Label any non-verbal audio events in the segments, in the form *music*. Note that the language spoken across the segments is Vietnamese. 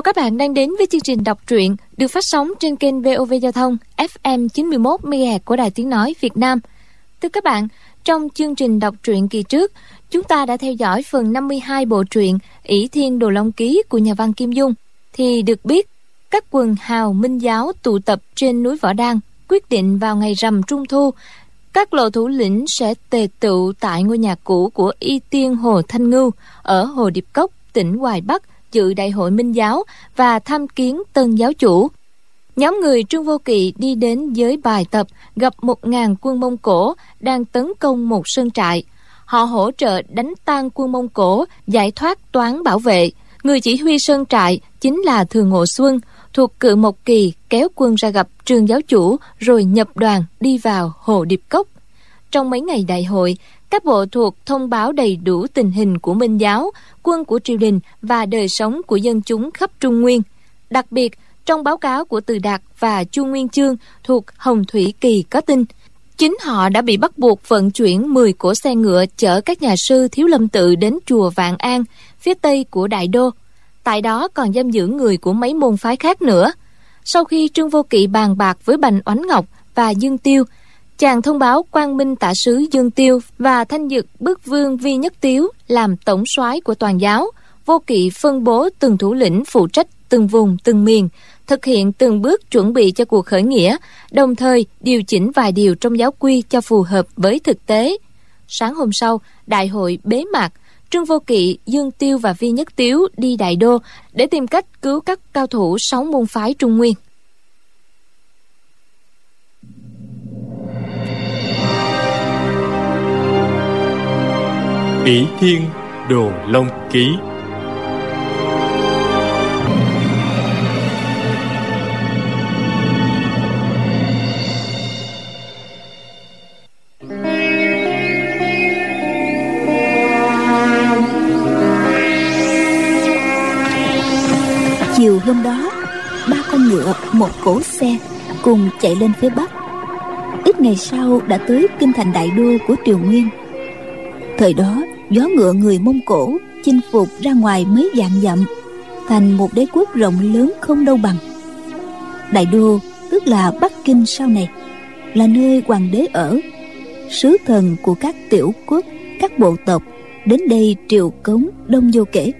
Chào các bạn đang đến với chương trình đọc truyện được phát sóng trên kênh VOV Giao thông FM 91 MHz của Đài Tiếng nói Việt Nam. Thưa các bạn, trong chương trình đọc truyện kỳ trước, chúng ta đã theo dõi phần 52 bộ truyện ỷ Thiên Đồ Long Ký của nhà văn Kim Dung thì được biết các quần hào minh giáo tụ tập trên núi Võ Đan quyết định vào ngày rằm trung thu các lộ thủ lĩnh sẽ tề tựu tại ngôi nhà cũ của Y Tiên Hồ Thanh Ngưu ở Hồ Điệp Cốc, tỉnh Hoài Bắc dự đại hội minh giáo và tham kiến tân giáo chủ. Nhóm người Trương Vô Kỵ đi đến giới bài tập gặp một ngàn quân Mông Cổ đang tấn công một sơn trại. Họ hỗ trợ đánh tan quân Mông Cổ, giải thoát toán bảo vệ. Người chỉ huy sơn trại chính là Thường Ngộ Xuân, thuộc cự Mộc Kỳ kéo quân ra gặp trường giáo chủ rồi nhập đoàn đi vào Hồ Điệp Cốc. Trong mấy ngày đại hội, các bộ thuộc thông báo đầy đủ tình hình của Minh giáo, quân của triều đình và đời sống của dân chúng khắp Trung Nguyên. Đặc biệt, trong báo cáo của Từ Đạt và Chu Nguyên Chương thuộc Hồng Thủy Kỳ có tin, chính họ đã bị bắt buộc vận chuyển 10 cỗ xe ngựa chở các nhà sư Thiếu Lâm Tự đến chùa Vạn An, phía tây của Đại Đô. Tại đó còn giam giữ người của mấy môn phái khác nữa. Sau khi Trương Vô Kỵ bàn bạc với Bành Oánh Ngọc và Dương Tiêu, chàng thông báo quang minh tả sứ Dương Tiêu và thanh dực bức vương Vi Nhất Tiếu làm tổng soái của toàn giáo, vô kỵ phân bố từng thủ lĩnh phụ trách từng vùng từng miền, thực hiện từng bước chuẩn bị cho cuộc khởi nghĩa, đồng thời điều chỉnh vài điều trong giáo quy cho phù hợp với thực tế. Sáng hôm sau, đại hội bế mạc, Trương Vô Kỵ, Dương Tiêu và Vi Nhất Tiếu đi Đại Đô để tìm cách cứu các cao thủ sáu môn phái Trung Nguyên. Bỉ Thiên Đồ Long Ký. Chiều hôm đó Ba con ngựa, một cỗ xe Cùng chạy lên phía Bắc. Ít ngày sau đã tới kinh thành đại đô của Triều Nguyên. Thời đó, gió ngựa người Mông Cổ chinh phục ra ngoài mấy vạn dặm, thành một đế quốc rộng lớn không đâu bằng. Đại đô, tức là bắc kinh sau này, là nơi hoàng đế ở. Sứ thần của các tiểu quốc, các bộ tộc đến đây triều cống đông vô kể.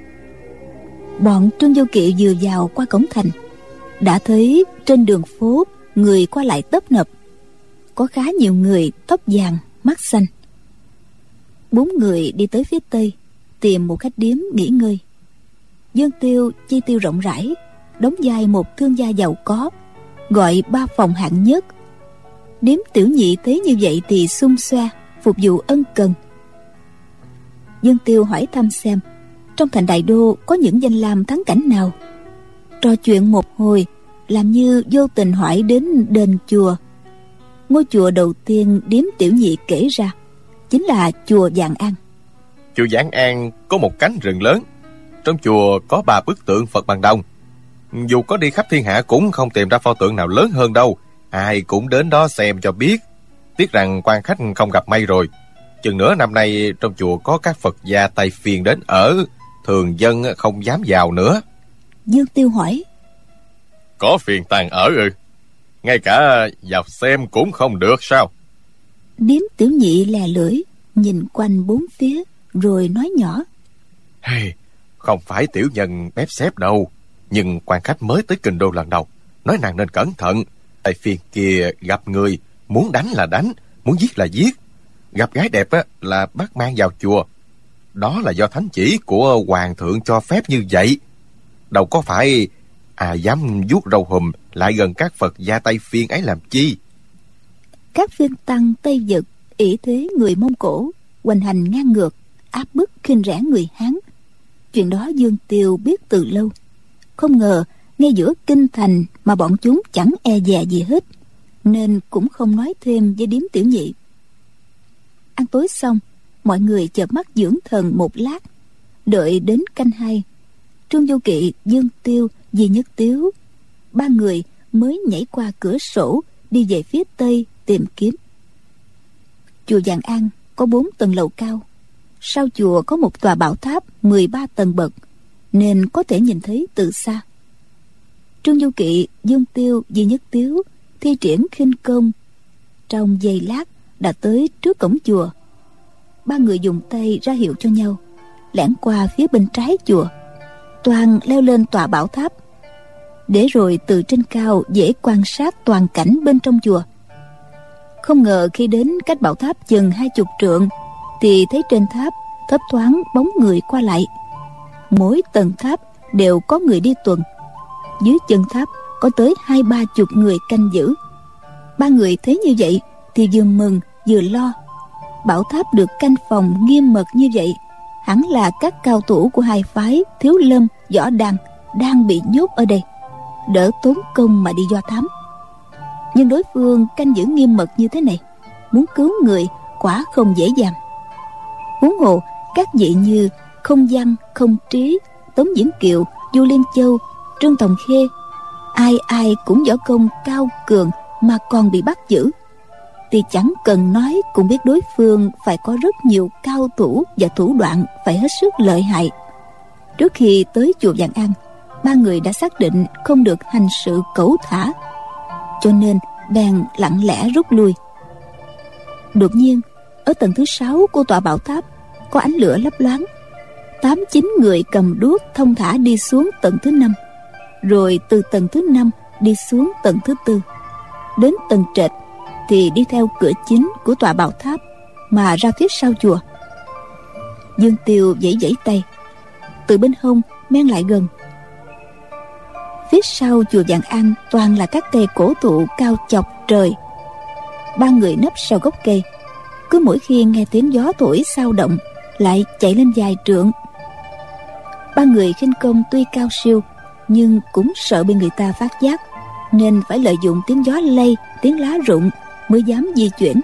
Bọn trương vô kỵ vừa vào qua cổng thành, đã thấy trên đường phố người qua lại tấp nập. Có khá nhiều người tóc vàng, mắt xanh bốn người đi tới phía tây, tìm một khách điếm nghỉ ngơi. Dương tiêu chi tiêu rộng rãi, đóng vai một thương gia giàu có, gọi ba phòng hạng nhất. Điếm tiểu nhị thế như vậy thì xung xoe, phục vụ ân cần. Dương tiêu hỏi thăm xem, trong thành đại đô có những danh lam thắng cảnh nào? Trò chuyện một hồi, làm như vô tình hỏi đến đền chùa. Ngôi chùa đầu tiên điếm tiểu nhị kể ra chính là chùa Vạn An. Chùa Vạn An có một cánh rừng lớn. Trong chùa có ba bức tượng Phật bằng đồng. Dù có đi khắp thiên hạ cũng không tìm ra pho tượng nào lớn hơn đâu. Ai cũng đến đó xem cho biết. Tiếc rằng quan khách không gặp may rồi. Chừng nữa năm nay trong chùa có các Phật gia Tây Phiền đến ở. Thường dân không dám vào nữa. Dương Tiêu hỏi. Có phiền tàn ở ư? Ngay cả vào xem cũng không được sao? Điếm tiểu nhị lè lưỡi nhìn quanh bốn phía rồi nói nhỏ. Hey, không phải tiểu nhân bếp xếp đâu nhưng quan khách mới tới kinh đô lần đầu. Nói nàng nên cẩn thận tại phiền kia gặp người muốn đánh là đánh muốn giết là giết. Gặp gái đẹp á, là bắt mang vào chùa. Đó là do thánh chỉ của hoàng thượng cho phép như vậy. Đâu có phải à dám vuốt râu hùm lại gần các phật gia tây phiên ấy làm chi? Các viên tăng tây dực, ỷ thế người mông cổ, hoành hành ngang ngược, áp bức khinh rẻ người hán. Chuyện đó dương tiêu biết từ lâu. Không ngờ, ngay giữa kinh thành mà bọn chúng chẳng e dè gì hết, nên cũng không nói thêm với điếm tiểu nhị. Ăn tối xong, mọi người chợp mắt dưỡng thần một lát, đợi đến canh hai. Trương du kỵ, dương tiêu, di nhất tiếu, ba người mới nhảy qua cửa sổ, đi về phía tây tìm kiếm. Chùa Giàng An có bốn tầng lầu cao. Sau chùa có một tòa bảo tháp 13 tầng bậc, nên có thể nhìn thấy từ xa. Trương du kỵ, dương tiêu di nhất tiếu, thi triển, khinh công, trong giây lát đã tới trước cổng chùa. Ba người dùng tay ra hiệu cho nhau, lẻn qua phía bên trái chùa. Toàn leo lên tòa bảo tháp. Để rồi từ trên cao dễ quan sát toàn cảnh bên trong chùa không ngờ khi đến cách bảo tháp chừng hai chục trượng, thì thấy trên tháp thấp thoáng bóng người qua lại. Mỗi tầng tháp đều có người đi tuần. Dưới chân tháp có tới hai ba chục người canh giữ. Ba người thấy như vậy thì vừa mừng, vừa lo. Bảo tháp được canh phòng nghiêm mật như vậy, hẳn là các cao thủ của hai phái thiếu lâm, võ đăng đang bị nhốt ở đây. Đỡ tốn công mà đi do thám nhưng đối phương canh giữ nghiêm mật như thế này, muốn cứu người quả không dễ dàng. Huống hồ, các vị như không văn không trí, tống diễn kiều, du liên châu, trương tòng khê, ai ai cũng võ công cao cường mà còn bị bắt giữ. Thì chẳng cần nói cũng biết đối phương phải có rất nhiều cao thủ và thủ đoạn phải hết sức lợi hại. Trước khi tới chùa vạn an, ba người đã xác định không được hành sự cẩu thả cho nên bèn lặng lẽ rút lui. Đột nhiên, ở tầng thứ sáu của tòa bảo tháp, có ánh lửa lấp loáng. Tám chín người cầm đuốc thông thả đi xuống tầng thứ năm, rồi từ tầng thứ năm đi xuống tầng thứ tư. Đến tầng trệt thì đi theo cửa chính của tòa bảo tháp mà ra phía sau chùa. Dương tiêu vẫy vẫy tay, từ bên hông men lại gần phía sau chùa vạn an toàn là các cây cổ thụ cao chọc trời. Ba người nấp sau gốc cây. Cứ mỗi khi nghe tiếng gió thổi sao động, lại chạy lên dài trượng. Ba người khinh công tuy cao siêu, nhưng cũng sợ bị người ta phát giác, nên phải lợi dụng tiếng gió lây, tiếng lá rụng mới dám di chuyển.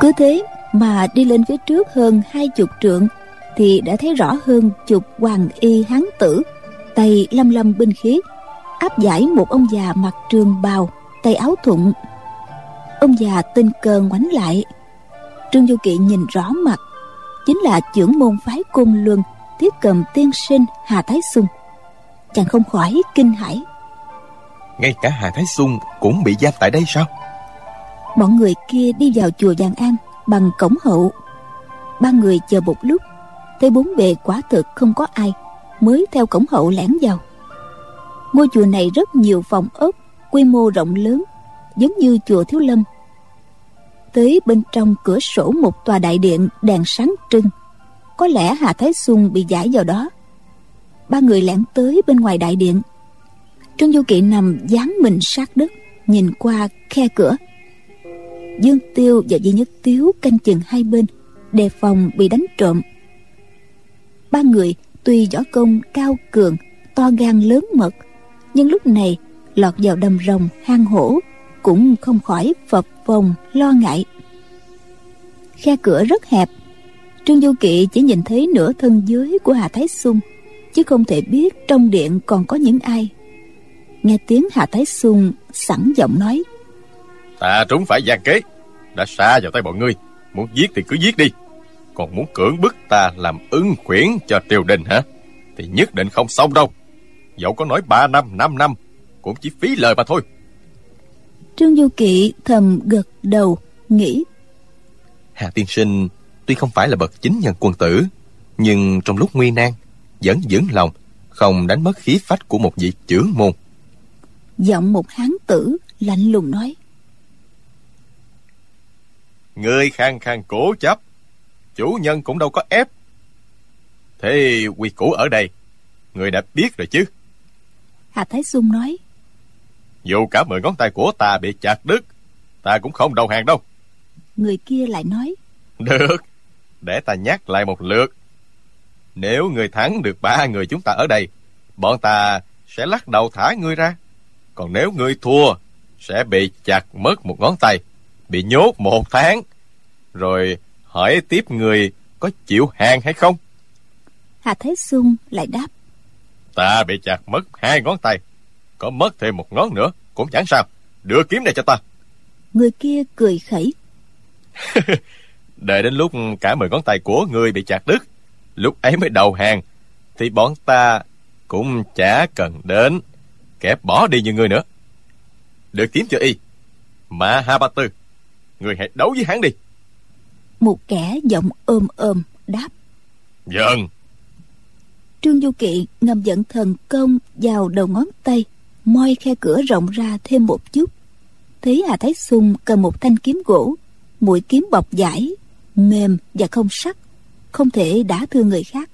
Cứ thế mà đi lên phía trước hơn hai chục trượng thì đã thấy rõ hơn chục hoàng y hán tử tay lâm lâm binh khí áp giải một ông già mặc trường bào tay áo thụng. Ông già tinh cờ ngoảnh lại. Trương du kỵ nhìn rõ mặt chính là trưởng môn phái côn luân thiết cầm tiên sinh hà thái sung chàng không khỏi kinh hãi. Ngay cả hà thái sung cũng bị giam tại đây sao? Bọn người kia đi vào chùa Giang An bằng cổng hậu. Ba người chờ một lúc, thấy bốn bề quả thực không có ai, mới theo cổng hậu lẻn vào. Ngôi chùa này rất nhiều phòng ốc, quy mô rộng lớn, giống như chùa Thiếu Lâm. Tới bên trong cửa sổ một tòa đại điện đèn sáng trưng. Có lẽ Hà Thái Xuân bị giải vào đó. Ba người lẻn tới bên ngoài đại điện. Trương Du Kỵ nằm dán mình sát đất, nhìn qua khe cửa Dương Tiêu và Di Nhất Tiếu canh chừng hai bên đề phòng bị đánh trộm ba người tuy võ công cao cường, to gan lớn mật, nhưng lúc này lọt vào đầm rồng hang hổ cũng không khỏi phập phồng lo ngại. Khe cửa rất hẹp, trương du kỵ chỉ nhìn thấy nửa thân dưới của hà thái xung, chứ không thể biết trong điện còn có những ai. Nghe tiếng hà thái xung sẵn giọng nói, ta trúng phải gian kế, đã xa vào tay bọn ngươi, muốn giết thì cứ giết đi còn muốn cưỡng bức ta làm ứng khuyển cho triều đình hả? Thì nhất định không xong đâu. Dẫu có nói ba năm năm năm cũng chỉ phí lời mà thôi. Trương du kỵ thầm gật đầu nghĩ. Hà tiên sinh tuy không phải là bậc chính nhân quân tử nhưng trong lúc nguy nan vẫn vững lòng không đánh mất khí phách của một vị trưởng môn. Giọng một hán tử lạnh lùng nói. Người khang khang cố chấp Chủ nhân cũng đâu có ép. Thế quy củ ở đây Người đã biết rồi chứ. Hà Thái Xuân nói. Dù cả mười ngón tay của ta bị chặt đứt Ta cũng không đầu hàng đâu. Người kia lại nói. Được Để ta nhắc lại một lượt. Nếu người thắng được ba người chúng ta ở đây Bọn ta sẽ lắc đầu thả ngươi ra. Còn nếu ngươi thua Sẽ bị chặt mất một ngón tay bị nhốt một tháng. Rồi hỏi tiếp người có chịu hàng hay không? Hà thế xuân lại đáp. Ta bị chặt mất hai ngón tay có mất thêm một ngón nữa cũng chẳng sao. Đưa kiếm này cho ta. Người kia cười khẩy. *laughs* Đợi đến lúc cả mười ngón tay của người bị chặt đứt lúc ấy mới đầu hàng thì bọn ta cũng chả cần đến kẻ bỏ đi như ngươi nữa. Được kiếm cho y mà ha ba tư. Người hãy đấu với hắn đi một kẻ giọng ôm ôm đáp. Vâng. Trương Du Kỵ ngầm dẫn thần công vào đầu ngón tay moi khe cửa rộng ra thêm một chút. Thấy Hà Thái Xung cầm một thanh kiếm gỗ mũi kiếm bọc giải mềm và không sắc không thể đả thương người khác.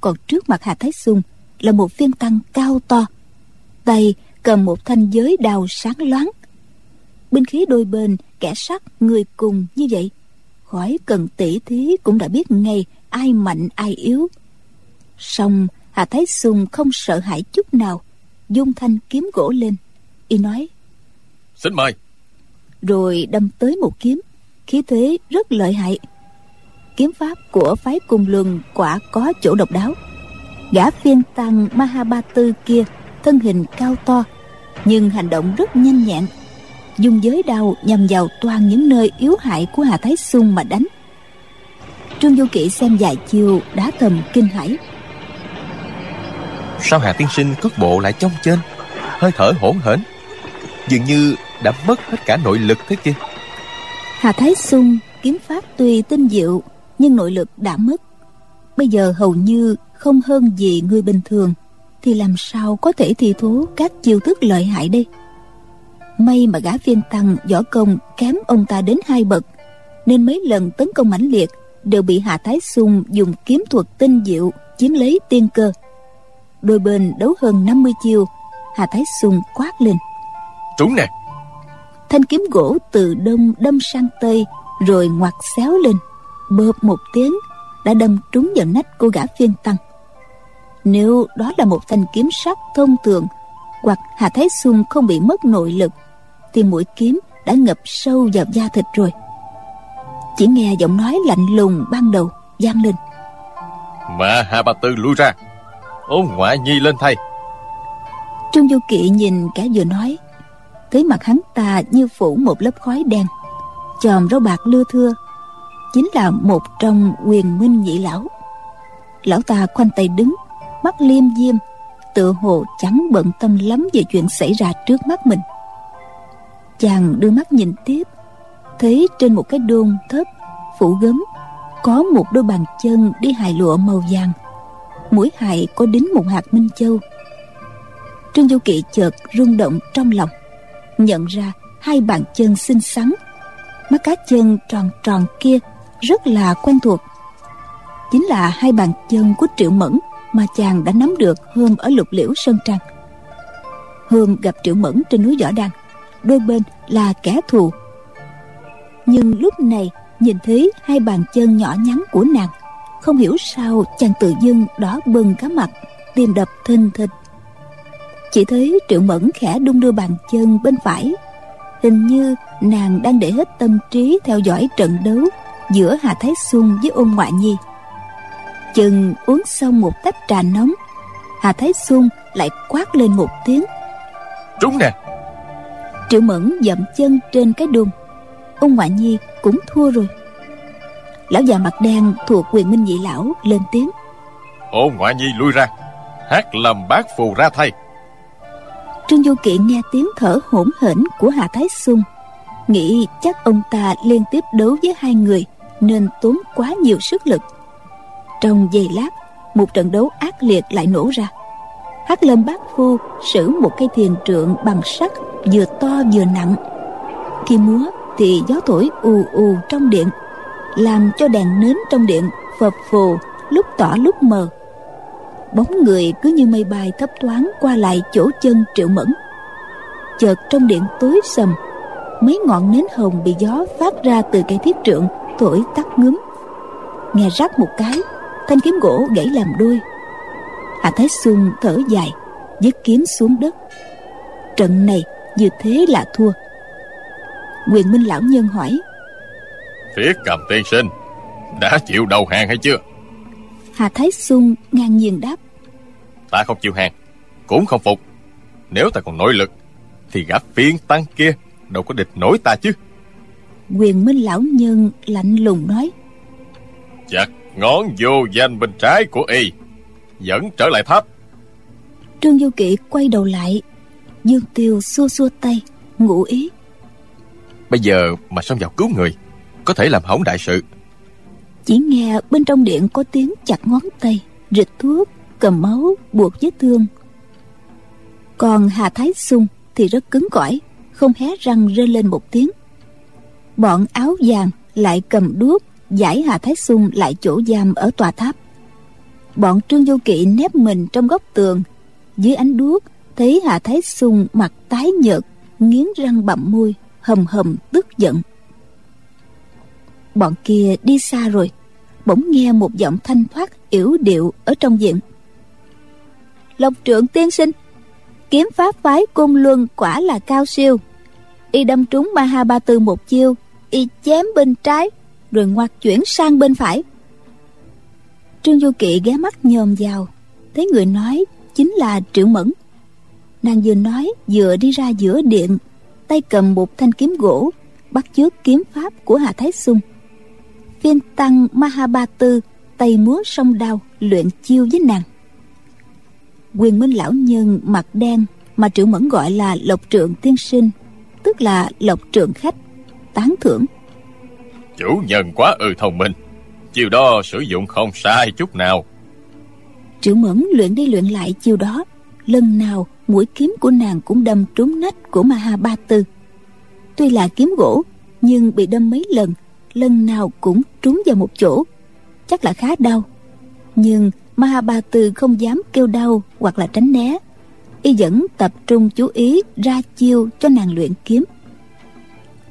Còn trước mặt Hà Thái Xung là một viên tăng cao to tay cầm một thanh giới đào sáng loáng. Binh khí đôi bên kẻ sắt người cùng như vậy khỏi cần tỉ thí cũng đã biết ngay ai mạnh ai yếu. Song hà thái sùng không sợ hãi chút nào dung thanh kiếm gỗ lên. Y nói xin mời. Rồi đâm tới một kiếm khí thế rất lợi hại. Kiếm pháp của phái cung luân quả có chỗ độc đáo. Gã phiên tăng mahabatu kia thân hình cao to nhưng hành động rất nhanh nhẹn dùng giới đao nhằm vào toàn những nơi yếu hại của hà thái xuân mà đánh. Trương du kỵ xem vài chiều đã thầm kinh hãi. Sao hà tiên sinh cước bộ lại trong trên hơi thở hỗn hển. Dường như đã mất hết cả nội lực thế kia. Hà thái xuân kiếm pháp tuy tinh diệu nhưng nội lực đã mất. Bây giờ hầu như không hơn gì người bình thường. Thì làm sao có thể thi thố các chiêu thức lợi hại đây may mà gã phiên tăng võ công kém ông ta đến hai bậc nên mấy lần tấn công mãnh liệt đều bị hạ thái xung dùng kiếm thuật tinh diệu chiếm lấy tiên cơ. Đôi bên đấu hơn 50 chiêu hà thái xung quát lên. Trúng nè. Thanh kiếm gỗ từ đông đâm sang tây rồi ngoặt xéo lên. Bợp một tiếng đã đâm trúng vào nách cô gã phiên tăng. Nếu đó là một thanh kiếm sắt thông thường hoặc hà thái xuân không bị mất nội lực thì mũi kiếm đã ngập sâu vào da thịt rồi. Chỉ nghe giọng nói lạnh lùng ban đầu vang lên. Mà hà bà tư lui ra ôn ngoại nhi lên thay. Trương du kỵ nhìn kẻ vừa nói thấy mặt hắn ta như phủ một lớp khói đen. Chòm râu bạc lưa thưa chính là một trong quyền minh nhị lão. Lão ta khoanh tay đứng mắt liêm diêm tựa hồ chẳng bận tâm lắm về chuyện xảy ra trước mắt mình. Chàng đưa mắt nhìn tiếp, thấy trên một cái đôn thấp phủ gấm có một đôi bàn chân đi hài lụa màu vàng, mũi hài có đính một hạt minh châu. Trương du kỵ chợt rung động trong lòng, nhận ra hai bàn chân xinh xắn, mắt cá chân tròn tròn kia rất là quen thuộc. Chính là hai bàn chân của triệu mẫn mà chàng đã nắm được hôm ở lục liễu sơn trang, hôm gặp triệu mẫn trên núi võ đăng đôi bên là kẻ thù. Nhưng lúc này nhìn thấy hai bàn chân nhỏ nhắn của nàng không hiểu sao chàng tự dưng đỏ bừng cả mặt tim đập thình thịch. Chỉ thấy triệu mẫn khẽ đung đưa bàn chân bên phải hình như nàng đang để hết tâm trí theo dõi trận đấu giữa hà thái xuân với ôn ngoại nhi chừng uống xong một tách trà nóng hà thái xuân lại quát lên một tiếng. Trúng nè. Triệu mẫn dậm chân trên cái đùn ông ngoại nhi cũng thua rồi. Lão già mặt đen thuộc quyền minh nhị lão lên tiếng. Ô ngoại nhi lui ra hát làm bát phù ra thay. Trương du kỵ nghe tiếng thở hổn hển của hà thái xuân nghĩ chắc ông ta liên tiếp đấu với hai người nên tốn quá nhiều sức lực trong giây lát, một trận đấu ác liệt lại nổ ra. Hắc lâm bát phu sử một cây thiền trượng bằng sắt, vừa to vừa nặng. Khi múa thì gió thổi ù ù trong điện, làm cho đèn nến trong điện phập phù lúc tỏ lúc mờ. Bóng người cứ như mây bay thấp thoáng qua lại chỗ chân triệu mẫn. Chợt trong điện tối sầm, mấy ngọn nến hồng bị gió phát ra từ cây thiết trượng thổi tắt ngấm nghe rắc một cái thanh kiếm gỗ gãy làm đôi. Hạ thái xuân thở dài dứt kiếm xuống đất. Trận này như thế là thua. Quyền minh lão nhân hỏi. Phía cầm tiên sinh đã chịu đầu hàng hay chưa? Hà thái xuân ngang nhiên đáp. Ta không chịu hàng cũng không phục. Nếu ta còn nội lực thì gã phiên tăng kia đâu có địch nổi ta chứ. Quyền minh lão nhân lạnh lùng nói. Chặt ngón vô danh bên trái của y. Dẫn trở lại tháp trương du kỵ quay đầu lại. Dương tiêu xua xua tay ngụ ý. Bây giờ mà xông vào cứu người Có thể làm hỏng đại sự. Chỉ nghe bên trong điện có tiếng chặt ngón tay rịch thuốc cầm máu buộc vết thương. Còn hà thái sung thì rất cứng cỏi không hé răng rên lên một tiếng. Bọn áo vàng lại cầm đuốc giải hà thái Xung lại chỗ giam ở tòa tháp. Bọn trương vô kỵ nép mình trong góc tường, dưới ánh đuốc thấy hà thái Xung mặt tái nhợt, nghiến răng bặm môi, hầm hầm tức giận. Bọn kia đi xa rồi, bỗng nghe một giọng thanh thoát yểu điệu ở trong viện. Lộc trưởng tiên sinh, kiếm pháp phái cung luân quả là cao siêu. Y đâm trúng ma ha ba tư một chiêu, y chém bên trái rồi ngoặt chuyển sang bên phải. Trương du kỵ ghé mắt nhòm vào, thấy người nói chính là triệu mẫn. Nàng vừa nói vừa đi ra giữa điện, tay cầm một thanh kiếm gỗ, bắt chước kiếm pháp của hà thái xung. Viên tăng mahabatu tay múa song đao luyện chiêu với nàng. Quyền minh lão nhân mặt đen mà triệu mẫn gọi là lộc trượng tiên sinh, tức là lộc trượng khách, tán thưởng chủ nhân quá ư thông minh. Chiêu đó sử dụng không sai chút nào. Triệu mẫn luyện đi luyện lại chiêu đó. Lần nào mũi kiếm của nàng cũng đâm trúng nách của maha ba tư tuy là kiếm gỗ, nhưng bị đâm mấy lần lần nào cũng trúng vào một chỗ. Chắc là khá đau. Nhưng maha ba tư không dám kêu đau hoặc là tránh né. Y vẫn tập trung chú ý ra chiêu cho nàng luyện kiếm.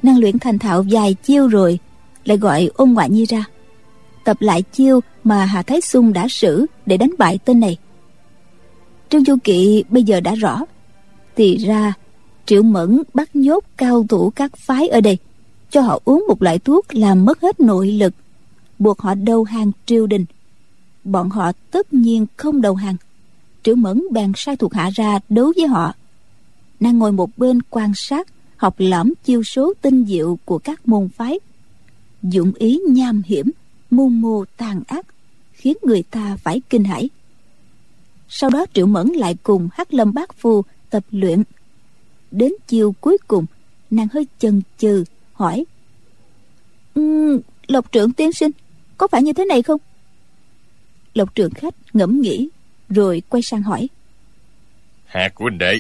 Nàng luyện thành thạo vài chiêu rồi lại gọi ôn ngoại nhi ra. Tập lại chiêu mà hà thái xuân đã sử để đánh bại tên này. Trương du kỵ bây giờ đã rõ. Thì ra, triệu mẫn bắt nhốt cao thủ các phái ở đây, cho họ uống một loại thuốc làm mất hết nội lực, buộc họ đầu hàng triều đình. Bọn họ tất nhiên không đầu hàng. Triệu mẫn bèn sai thuộc hạ ra đấu với họ. Nàng ngồi một bên quan sát, học lõm chiêu số tinh diệu của các môn phái dụng ý nham hiểm mưu mô tàn ác khiến người ta phải kinh hãi. Sau đó triệu mẫn lại cùng hắc lâm bát phu tập luyện. Đến chiều cuối cùng nàng hơi chần chừ hỏi um, lộc trưởng tiên sinh có phải như thế này không? Lộc trưởng khách ngẫm nghĩ rồi quay sang hỏi hạt huynh đệ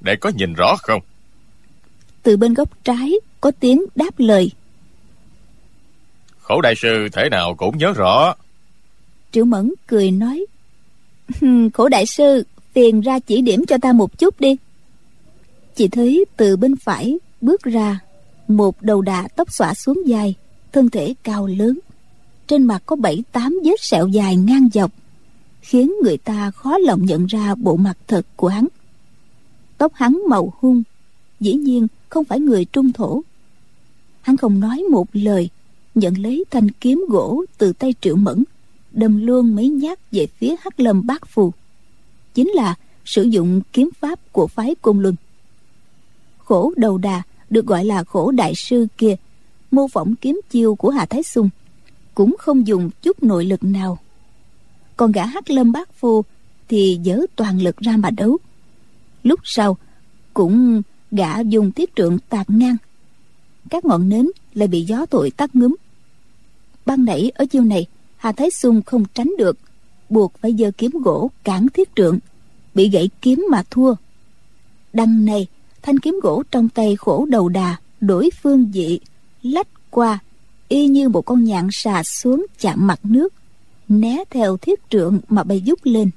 đệ có nhìn rõ không? Từ bên góc trái có tiếng đáp lời khổ đại sư, thể nào cũng nhớ rõ. Triệu mẫn cười nói khổ đại sư, phiền ra chỉ điểm cho ta một chút đi. Chị thấy từ bên phải bước ra, một đầu đà tóc xõa xuống dài, thân thể cao lớn. Trên mặt có bảy tám vết sẹo dài ngang dọc, khiến người ta khó lòng nhận ra bộ mặt thật của hắn. Tóc hắn màu hung, dĩ nhiên không phải người trung thổ. Hắn không nói một lời nhận lấy thanh kiếm gỗ từ tay triệu mẫn, đâm luôn mấy nhát về phía hắc lâm bát phù. Chính là sử dụng kiếm pháp của phái côn luân. Khổ đầu đà được gọi là khổ đại sư kia, mô phỏng kiếm chiêu của hà thái xung cũng không dùng chút nội lực nào. Còn gã hắc lâm bát phu thì dỡ toàn lực ra mà đấu. Lúc sau cũng gã dùng tiết trượng tạt ngang. Các ngọn nến lại bị gió thổi tắt ngấm ban nãy ở chiêu này, hà thái sung không tránh được. Buộc phải giơ kiếm gỗ cản thiết trượng, bị gãy kiếm mà thua. Đằng này, thanh kiếm gỗ trong tay khổ đầu đà, đổi phương vị lách qua, y như một con nhạn xà xuống chạm mặt nước, né theo thiết trượng mà bay dút lên.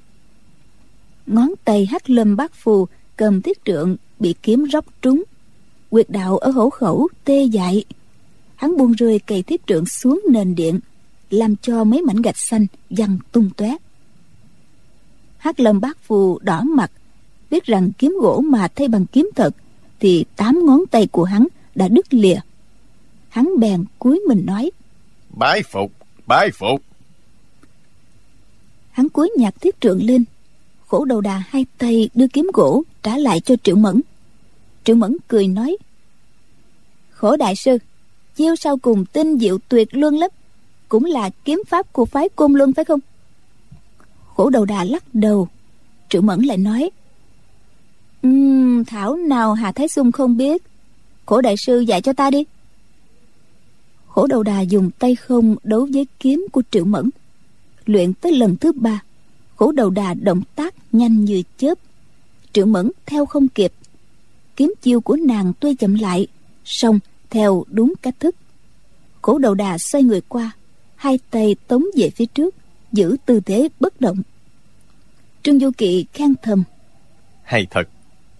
Ngón tay hắc lâm bát phù cầm thiết trượng bị kiếm róc trúng. Quyệt đạo ở hổ khẩu tê dại hắn buông rơi cây thiết trượng xuống nền điện làm cho mấy mảnh gạch xanh văng tung tóe. Hắc lâm bát phù đỏ mặt biết rằng kiếm gỗ mà thay bằng kiếm thật thì tám ngón tay của hắn đã đứt lìa. Hắn bèn cúi mình nói bái phục bái phục. Hắn cúi nhặt thiết trượng lên khổ đầu đà hai tay đưa kiếm gỗ trả lại cho triệu mẫn. Triệu mẫn cười nói khổ đại sư chiêu sau cùng tinh diệu tuyệt luân lắm cũng là kiếm pháp của phái côn luân phải không? Khổ đầu đà lắc đầu triệu mẫn lại nói um, thảo nào hà thái xung không biết? Khổ đại sư dạy cho ta đi. Khổ đầu đà dùng tay không đấu với kiếm của triệu mẫn luyện tới lần thứ ba khổ đầu đà động tác nhanh như chớp. Triệu mẫn theo không kịp kiếm chiêu của nàng tuy chậm lại song theo đúng cách thức. Khổ đầu đà xoay người qua hai tay tống về phía trước giữ tư thế bất động. Trương du kỵ khen thầm. Hay thật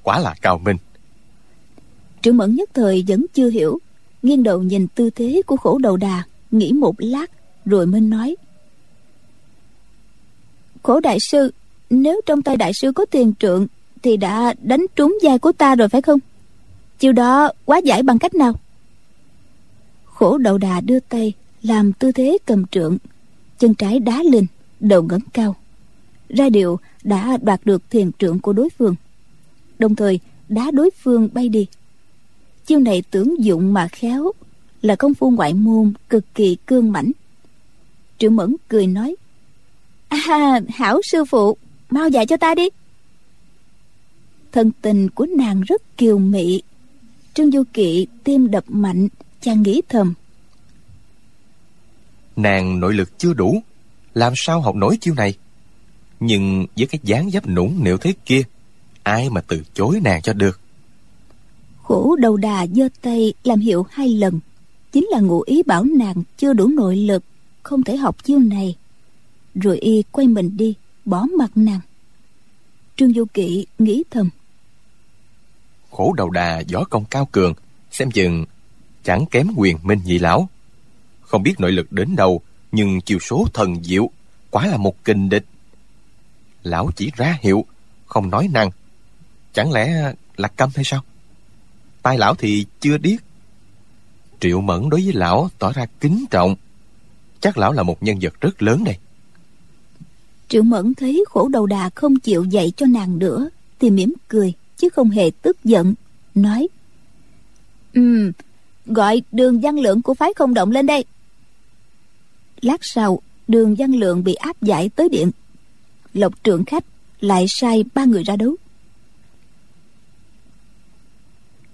quá là cao minh. Triệu mẫn nhất thời vẫn chưa hiểu nghiêng đầu nhìn tư thế của khổ đầu đà nghĩ một lát rồi mới nói. Khổ đại sư nếu trong tay đại sư có tiền trượng thì đã đánh trúng vai của ta rồi phải không? Chiêu đó quá giải bằng cách nào khổ đầu đà đưa tay, làm tư thế cầm trượng. Chân trái đá lên, đầu ngẩng cao. Ra điệu đã đoạt được thiền trượng của đối phương. Đồng thời, đá đối phương bay đi. Chiêu này tưởng dụng mà khéo, là công phu ngoại môn cực kỳ cương mãnh. Triệu mẫn cười nói à hảo sư phụ, mau dạy cho ta đi. Thân tình của nàng rất kiều mị. Trương du kỵ tim đập mạnh chàng nghĩ thầm. Nàng nội lực chưa đủ làm sao học nổi chiêu này? Nhưng với cái dáng dấp nũng nịu thế kia ai mà từ chối nàng cho được? Khổ đầu đà giơ tay làm hiệu hai lần chính là ngụ ý bảo nàng chưa đủ nội lực không thể học chiêu này. Rồi y quay mình đi bỏ mặt nàng. Trương du kỵ nghĩ thầm. Khổ đầu đà võ công cao cường xem chừng chẳng kém quyền minh nhị lão. Không biết nội lực đến đâu, nhưng chiều số thần diệu quá là một kình địch. Lão chỉ ra hiệu, không nói năng. Chẳng lẽ là câm hay sao? Tai lão thì chưa điếc triệu mẫn đối với lão tỏ ra kính trọng. Chắc lão là một nhân vật rất lớn đây. Triệu mẫn thấy khổ đầu đà không chịu dạy cho nàng nữa, thì mỉm cười, chứ không hề tức giận, nói ừ gọi đường văn lượng của phái không động lên đây. Lát sau, đường văn lượng bị áp giải tới điện. Lộc trưởng khách lại sai ba người ra đấu.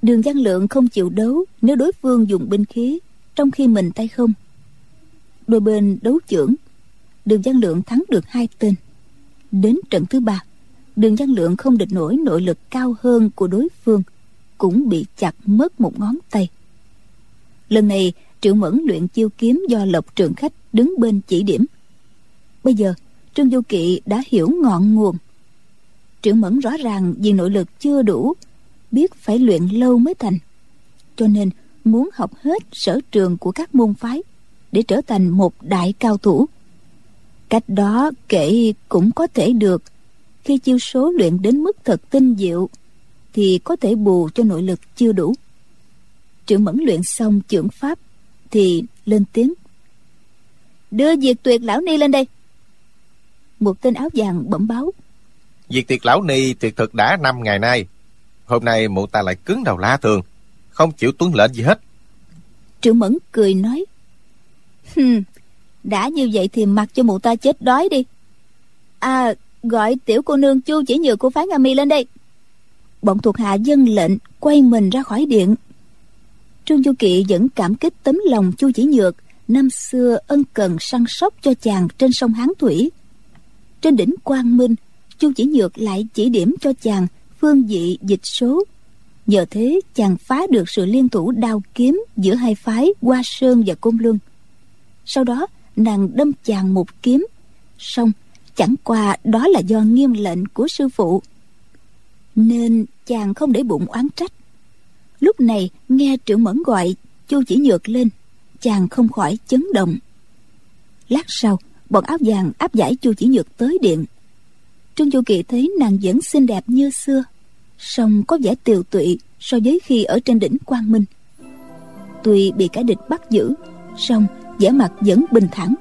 Đường văn lượng không chịu đấu nếu đối phương dùng binh khí, trong khi mình tay không. Đôi bên đấu trưởng, đường văn lượng thắng được hai tên. Đến trận thứ ba, đường văn lượng không địch nổi nội lực cao hơn của đối phương, cũng bị chặt mất một ngón tay lần này triệu mẫn luyện chiêu kiếm do lộc trường khách đứng bên chỉ điểm. Bây giờ, trương du kỵ đã hiểu ngọn nguồn. Triệu mẫn rõ ràng vì nội lực chưa đủ, biết phải luyện lâu mới thành. Cho nên, muốn học hết sở trường của các môn phái để trở thành một đại cao thủ. Cách đó kể cũng có thể được. Khi chiêu số luyện đến mức thật tinh diệu, thì có thể bù cho nội lực chưa đủ triệu mẫn luyện xong trưởng pháp thì lên tiếng. Đưa diệt tuyệt lão ni lên đây. Một tên áo vàng bẩm báo. Diệt tuyệt lão ni tuyệt thực đã năm ngày nay. Hôm nay mụ ta lại cứng đầu la thường. Không chịu tuân lệnh gì hết. Triệu mẫn cười nói. Hừm đã như vậy thì mặc cho mụ ta chết đói đi. À gọi tiểu cô nương chu chỉ nhược của phái nga mi lên đây. Bọn thuộc hạ dân lệnh quay mình ra khỏi điện trương du kỵ vẫn cảm kích tấm lòng chu chỉ nhược, năm xưa ân cần săn sóc cho chàng trên sông hán thủy. Trên đỉnh quang minh, chu chỉ nhược lại chỉ điểm cho chàng phương vị dịch số. Nhờ thế, chàng phá được sự liên thủ đao kiếm giữa hai phái hoa sơn và côn luân. Sau đó, nàng đâm chàng một kiếm. Song chẳng qua đó là do nghiêm lệnh của sư phụ. Nên chàng không để bụng oán trách lúc này nghe trưởng mẫn gọi, chu chỉ nhược lên. Chàng không khỏi chấn động. Lát sau, bọn áo vàng áp giải chu chỉ nhược tới điện. Trương chu kỳ thấy nàng vẫn xinh đẹp như xưa, song có vẻ tiều tụy so với khi ở trên đỉnh quang minh. Tuy bị cả địch bắt giữ, song vẻ mặt vẫn bình thản,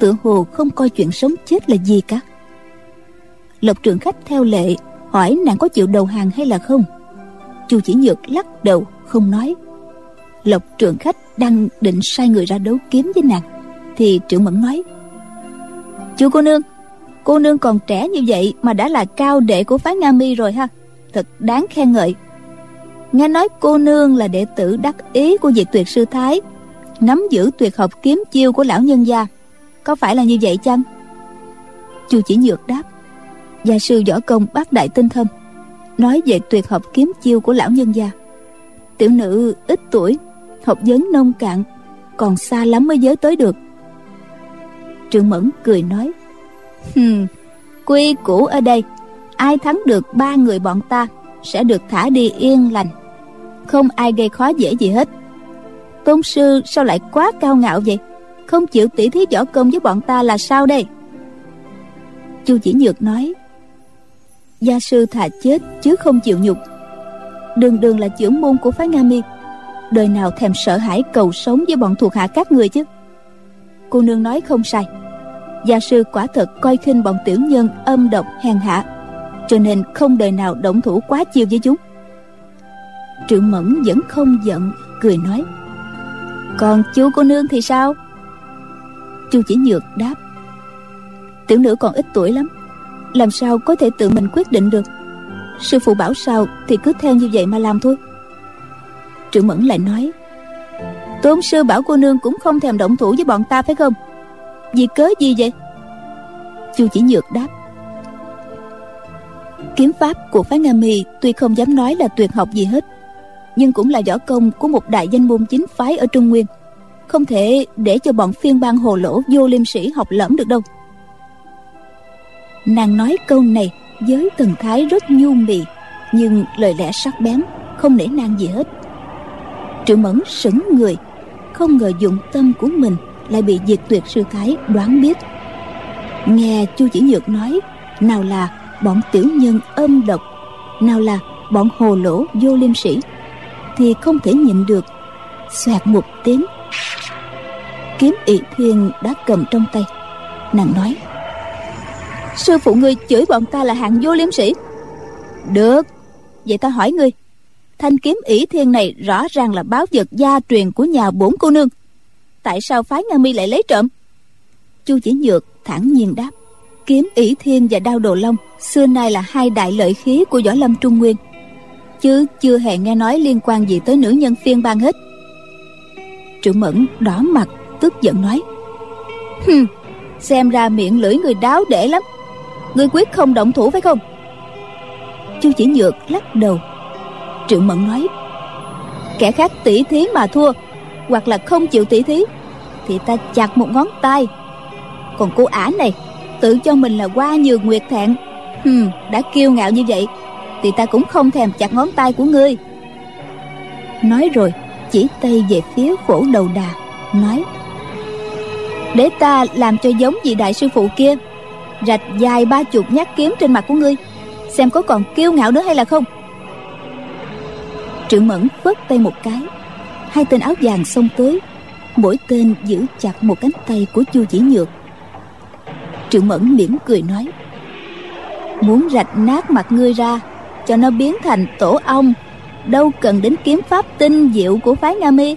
tựa hồ không coi chuyện sống chết là gì cả. Lộc trưởng khách theo lệ hỏi nàng có chịu đầu hàng hay là không chu chỉ nhược lắc đầu, không nói. Lộc trưởng khách đang định sai người ra đấu kiếm với nàng, thì trưởng mẫn nói chú cô nương cô nương còn trẻ như vậy mà đã là cao đệ của phái nga mi rồi ha, thật đáng khen ngợi. Nghe nói cô nương là đệ tử đắc ý của diệt tuyệt sư thái, nắm giữ tuyệt học kiếm chiêu của lão nhân gia, có phải là như vậy chăng? Chu chỉ nhược đáp, gia sư võ công bác đại tinh thâm nói về tuyệt học kiếm chiêu của lão nhân gia. Tiểu nữ ít tuổi, học vấn nông cạn, còn xa lắm mới giới tới được. Trương mẫn cười nói, hừm, quy củ ở đây, ai thắng được ba người bọn ta sẽ được thả đi yên lành, không ai gây khó dễ gì hết. Tôn sư sao lại quá cao ngạo vậy? Không chịu tỉ thí võ công với bọn ta là sao đây? Chu chỉ nhược nói gia sư thà chết chứ không chịu nhục. Đường đường là trưởng môn của phái nga mi. Đời nào thèm sợ hãi cầu sống với bọn thuộc hạ các người chứ? Cô nương nói không sai. Gia sư quả thật coi khinh bọn tiểu nhân âm độc hèn hạ, cho nên không đời nào động thủ quá chiêu với chúng. Trưởng mẫn vẫn không giận, cười nói, còn chú cô nương thì sao? Chu chỉ nhược đáp, tiểu nữ còn ít tuổi lắm làm sao có thể tự mình quyết định được? Sư phụ bảo sao thì cứ theo như vậy mà làm thôi. Trưởng mẫn lại nói tôn sư bảo cô nương cũng không thèm động thủ với bọn ta phải không? Vì cớ gì vậy? Chu chỉ nhược đáp, kiếm pháp của phái nga mi tuy không dám nói là tuyệt học gì hết, nhưng cũng là võ công của một đại danh môn chính phái ở trung nguyên, không thể để cho bọn phiên bang hồ lỗ vô liêm sĩ học lẫm được đâu nàng nói câu này, với thần thái rất nhu mì, nhưng lời lẽ sắc bén, không nể nang gì hết. Triệu mẫn sững người, không ngờ dụng tâm của mình lại bị diệt tuyệt sư thái đoán biết. Nghe chu chỉ nhược nói, nào là bọn tiểu nhân âm độc, nào là bọn hồ lỗ vô liêm sĩ thì không thể nhịn được, xoẹt một tiếng. Kiếm ỵ thiên đã cầm trong tay, nàng nói sư phụ ngươi chửi bọn ta là hạng vô liêm sĩ. Được, vậy ta hỏi ngươi. Thanh kiếm ỷ thiên này rõ ràng là báo vật gia truyền của nhà bốn cô nương. Tại sao phái nga mi lại lấy trộm? Chu chỉ nhược thản nhiên đáp. Kiếm ỷ thiên và đao đồ long xưa nay là hai đại lợi khí của võ lâm trung nguyên. Chứ chưa hề nghe nói liên quan gì tới nữ nhân phiên bang hết. Trưởng mẫn đỏ mặt, tức giận nói. Hừm, xem ra miệng lưỡi người đáo để lắm ngươi quyết không động thủ phải không? Chu chỉ nhược lắc đầu. Triệu mẫn nói, kẻ khác tỉ thí mà thua, hoặc là không chịu tỉ thí, thì ta chặt một ngón tay. Còn cô ả này, tự cho mình là qua nhường nguyệt thẹn. Hừm, đã kiêu ngạo như vậy, thì ta cũng không thèm chặt ngón tay của ngươi. Nói rồi, chỉ tay về phía phổ đầu đà, nói, để ta làm cho giống vị đại sư phụ kia rạch dài ba chục nhát kiếm trên mặt của ngươi, xem có còn kiêu ngạo nữa hay là không. Trưởng mẫn vớt tay một cái, hai tên áo vàng xông tới, mỗi tên giữ chặt một cánh tay của chu chỉ nhược. Trưởng mẫn mỉm cười nói, muốn rạch nát mặt ngươi ra, cho nó biến thành tổ ong, đâu cần đến kiếm pháp tinh diệu của phái nga mi.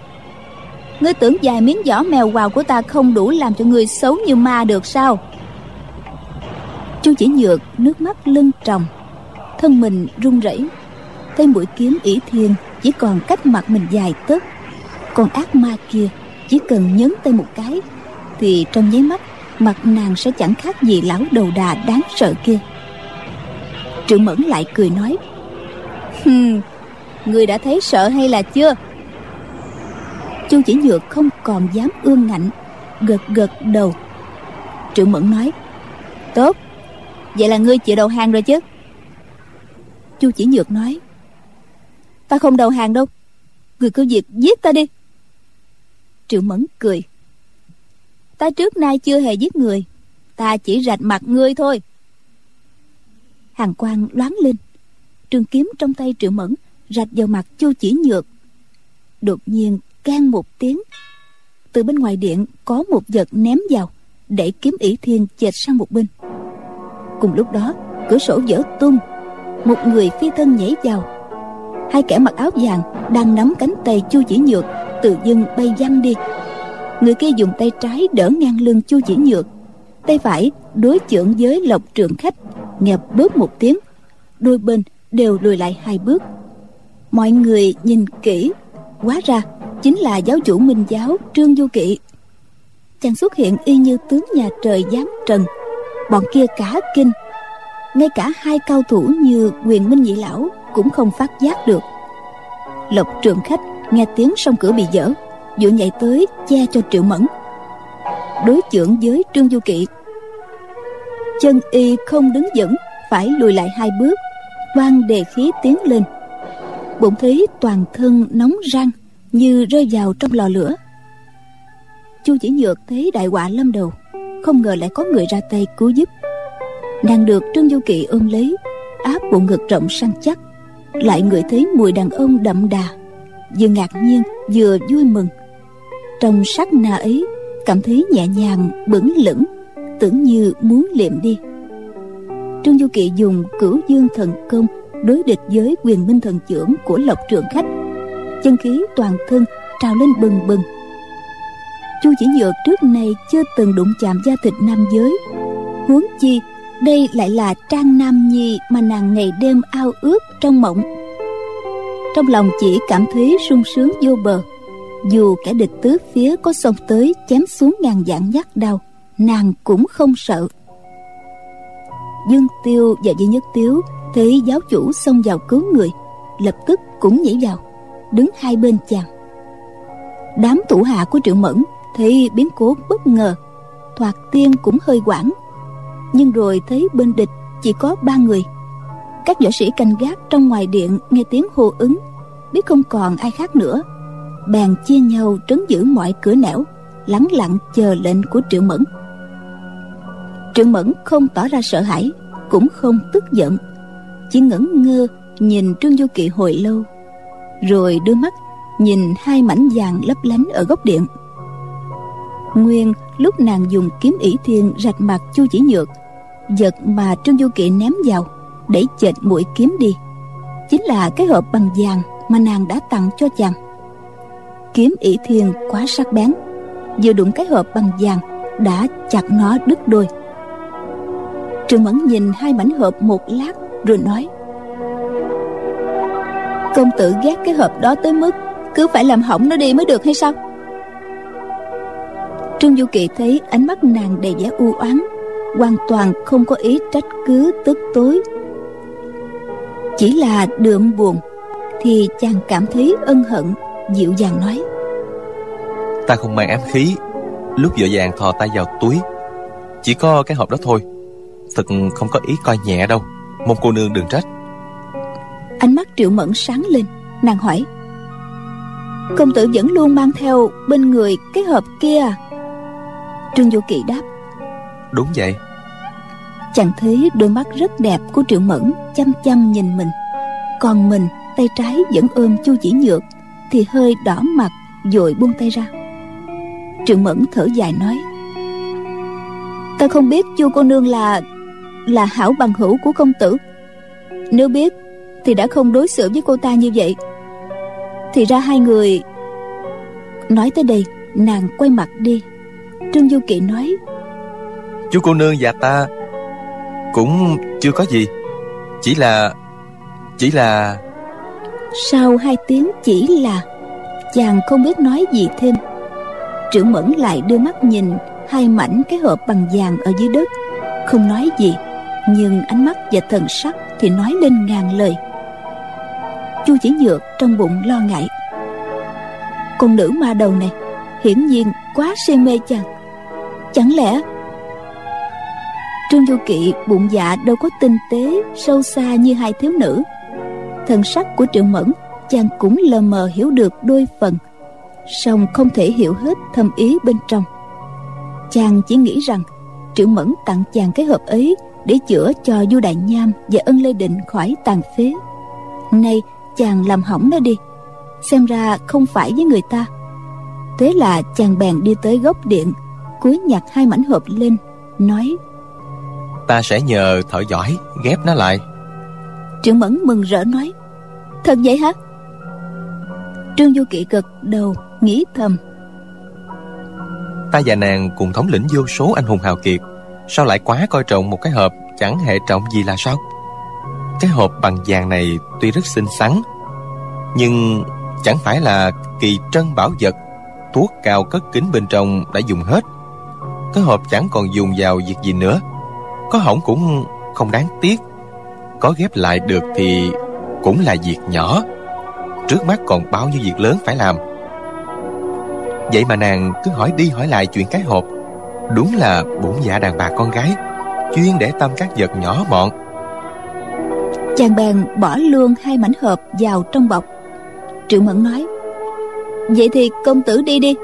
Ngươi tưởng vài miếng vỏ mèo quào của ta không đủ làm cho ngươi xấu như ma được sao? Chu chỉ nhược nước mắt lưng tròng, thân mình run rẩy. Thấy mũi kiếm ỷ thiên chỉ còn cách mặt mình dài tấc còn ác ma kia chỉ cần nhấn tay một cái thì trong nháy mắt mặt nàng sẽ chẳng khác gì lão đầu đà đáng sợ kia. Triệu mẫn lại cười nói, hừm, người đã thấy sợ hay là chưa? Chu chỉ nhược không còn dám ương ngạnh, gật gật đầu. Triệu mẫn nói, tốt vậy là ngươi chịu đầu hàng rồi chứ? Chu chỉ nhược nói, ta không đầu hàng đâu. Người cứ việc giết ta đi. Triệu mẫn cười, ta trước nay chưa hề giết người. Ta chỉ rạch mặt ngươi thôi. Hàng quang loáng lên, trường kiếm trong tay triệu mẫn rạch vào mặt chu chỉ nhược. Đột nhiên can một tiếng, từ bên ngoài điện có một vật ném vào, để kiếm ỷ thiên chệch sang một bên cùng lúc đó, cửa sổ vỡ tung. Một người phi thân nhảy vào. Hai kẻ mặc áo vàng đang nắm cánh tay chu chỉ nhược, tự dưng bay văng đi. Người kia dùng tay trái đỡ ngang lưng chu chỉ nhược. Tay phải đối chưởng với lộc trượng khách nghe bớt một tiếng. Đôi bên đều lùi lại hai bước. Mọi người nhìn kỹ. Hóa ra chính là giáo chủ minh giáo trương du kỵ. Chàng xuất hiện y như tướng nhà trời giáng trần bọn kia cả kinh. Ngay cả hai cao thủ như quyền minh nhị lão cũng không phát giác được. Lộc trường khách nghe tiếng song cửa bị dở, vội nhảy tới che cho triệu mẫn. Đối chưởng với trương du kỵ. Chân y không đứng vững, phải lùi lại hai bước quan đề khí tiến lên. Bụng thấy toàn thân nóng răng như rơi vào trong lò lửa. Chu chỉ nhược thấy đại họa lâm đầu không ngờ lại có người ra tay cứu giúp. Nàng được trương du kỵ ôm lấy, áp bộ ngực rộng săn chắc. Lại ngửi thấy mùi đàn ông đậm đà, vừa ngạc nhiên, vừa vui mừng. Trong sát na ấy, cảm thấy nhẹ nhàng bững lững, tưởng như muốn liệm đi. Trương du kỵ dùng cửu dương thần công đối địch với quyền minh thần trưởng của lộc trường khách. Chân khí toàn thân trào lên bừng bừng chu chỉ nhược trước nay chưa từng đụng chạm da thịt nam giới. Huống chi, đây lại là trang nam nhi mà nàng ngày đêm ao ước trong mộng. Trong lòng chỉ cảm thấy sung sướng vô bờ. Dù kẻ địch tứ phía có xông tới chém xuống ngàn dạng nhát đau nàng cũng không sợ. Dương tiêu và duy nhất tiếu thấy giáo chủ xông vào cứu người, lập tức cũng nhảy vào, đứng hai bên chàng. Đám thủ hạ của triệu mẫn thấy biến cố bất ngờ, thoạt tiên cũng hơi quảng. Nhưng rồi thấy bên địch chỉ có ba người. Các võ sĩ canh gác trong ngoài điện nghe tiếng hô ứng, biết không còn ai khác nữa. Bèn chia nhau trấn giữ mọi cửa nẻo, lắng lặng chờ lệnh của triệu mẫn. Triệu mẫn không tỏ ra sợ hãi, cũng không tức giận. Chỉ ngẩn ngơ nhìn trương du kỵ hồi lâu, rồi đưa mắt nhìn hai mảnh vàng lấp lánh ở góc điện nguyên lúc nàng dùng kiếm ỷ thiên rạch mặt chu chỉ nhược, vật mà trương du kỵ ném vào để chệch mũi kiếm đi. Chính là cái hộp bằng vàng mà nàng đã tặng cho chàng. Kiếm ỷ thiên quá sắc bén, vừa đụng cái hộp bằng vàng đã chặt nó đứt đôi. Trương mẫn nhìn hai mảnh hộp một lát rồi nói, công tử ghét cái hộp đó tới mức cứ phải làm hỏng nó đi mới được hay sao? Trương du kỳ thấy ánh mắt nàng đầy vẻ u oán hoàn toàn không có ý trách cứ tức tối. Chỉ là đượm buồn thì chàng cảm thấy ân hận dịu dàng nói. Ta không mang ám khí lúc vội vàng thò tay vào túi. Chỉ có cái hộp đó thôi thật không có ý coi nhẹ đâu. Mong cô nương đừng trách. Ánh mắt triệu mẫn sáng lên nàng hỏi. Công tử vẫn luôn mang theo bên người cái hộp kia à trương du kỳ đáp. Đúng vậy. Chàng thấy đôi mắt rất đẹp của triệu mẫn chăm chăm nhìn mình. Còn mình tay trái vẫn ôm chu chỉ nhược thì hơi đỏ mặt rồi buông tay ra. Triệu mẫn thở dài nói ta không biết chu cô nương là là hảo bằng hữu của công tử. Nếu biết thì đã không đối xử với cô ta như vậy. Thì ra hai người nói tới đây nàng quay mặt đi trương du kỵ nói chú cô nương và ta cũng chưa có gì chỉ là chỉ là sau hai tiếng chỉ là chàng không biết nói gì thêm. Trưởng mẫn lại đưa mắt nhìn hai mảnh cái hộp bằng vàng ở dưới đất không nói gì nhưng ánh mắt và thần sắc thì nói lên ngàn lời. Chu chỉ nhược trong bụng lo ngại con nữ ma đầu này hiển nhiên quá say mê chàng chẳng lẽ trương du kỵ bụng dạ đâu có tinh tế, sâu xa như hai thiếu nữ? Thần sắc của triệu mẫn chàng cũng lờ mờ hiểu được đôi phần, song không thể hiểu hết thâm ý bên trong. Chàng chỉ nghĩ rằng triệu mẫn tặng chàng cái hộp ấy để chữa cho du đại nham và ân lê định khỏi tàn phế. Nay chàng làm hỏng nó đi, xem ra không phải với người ta. Thế là chàng bèn đi tới góc điện cúi nhặt hai mảnh hộp lên nói ta sẽ nhờ thợ giỏi ghép nó lại. Trưởng mẫn mừng rỡ nói thật vậy hả? Trương du kỵ gật đầu nghĩ thầm. Ta và nàng cùng thống lĩnh vô số anh hùng hào kiệt sao lại quá coi trọng một cái hộp chẳng hệ trọng gì là sao? Cái hộp bằng vàng này tuy rất xinh xắn Nhưng chẳng phải là kỳ trân bảo vật Thuốc cao cất kính bên trong đã dùng hết cái hộp chẳng còn dùng vào việc gì nữa. Có hỏng cũng không đáng tiếc. Có ghép lại được thì cũng là việc nhỏ. Trước mắt còn bao nhiêu việc lớn phải làm. Vậy mà nàng cứ hỏi đi hỏi lại chuyện cái hộp. Đúng là bổn dạ đàn bà con gái, Chuyên để tâm các vật nhỏ mọn. Chàng bèn bỏ luôn hai mảnh hộp vào trong bọc. Triệu mẫn nói, vậy thì công tử đi đi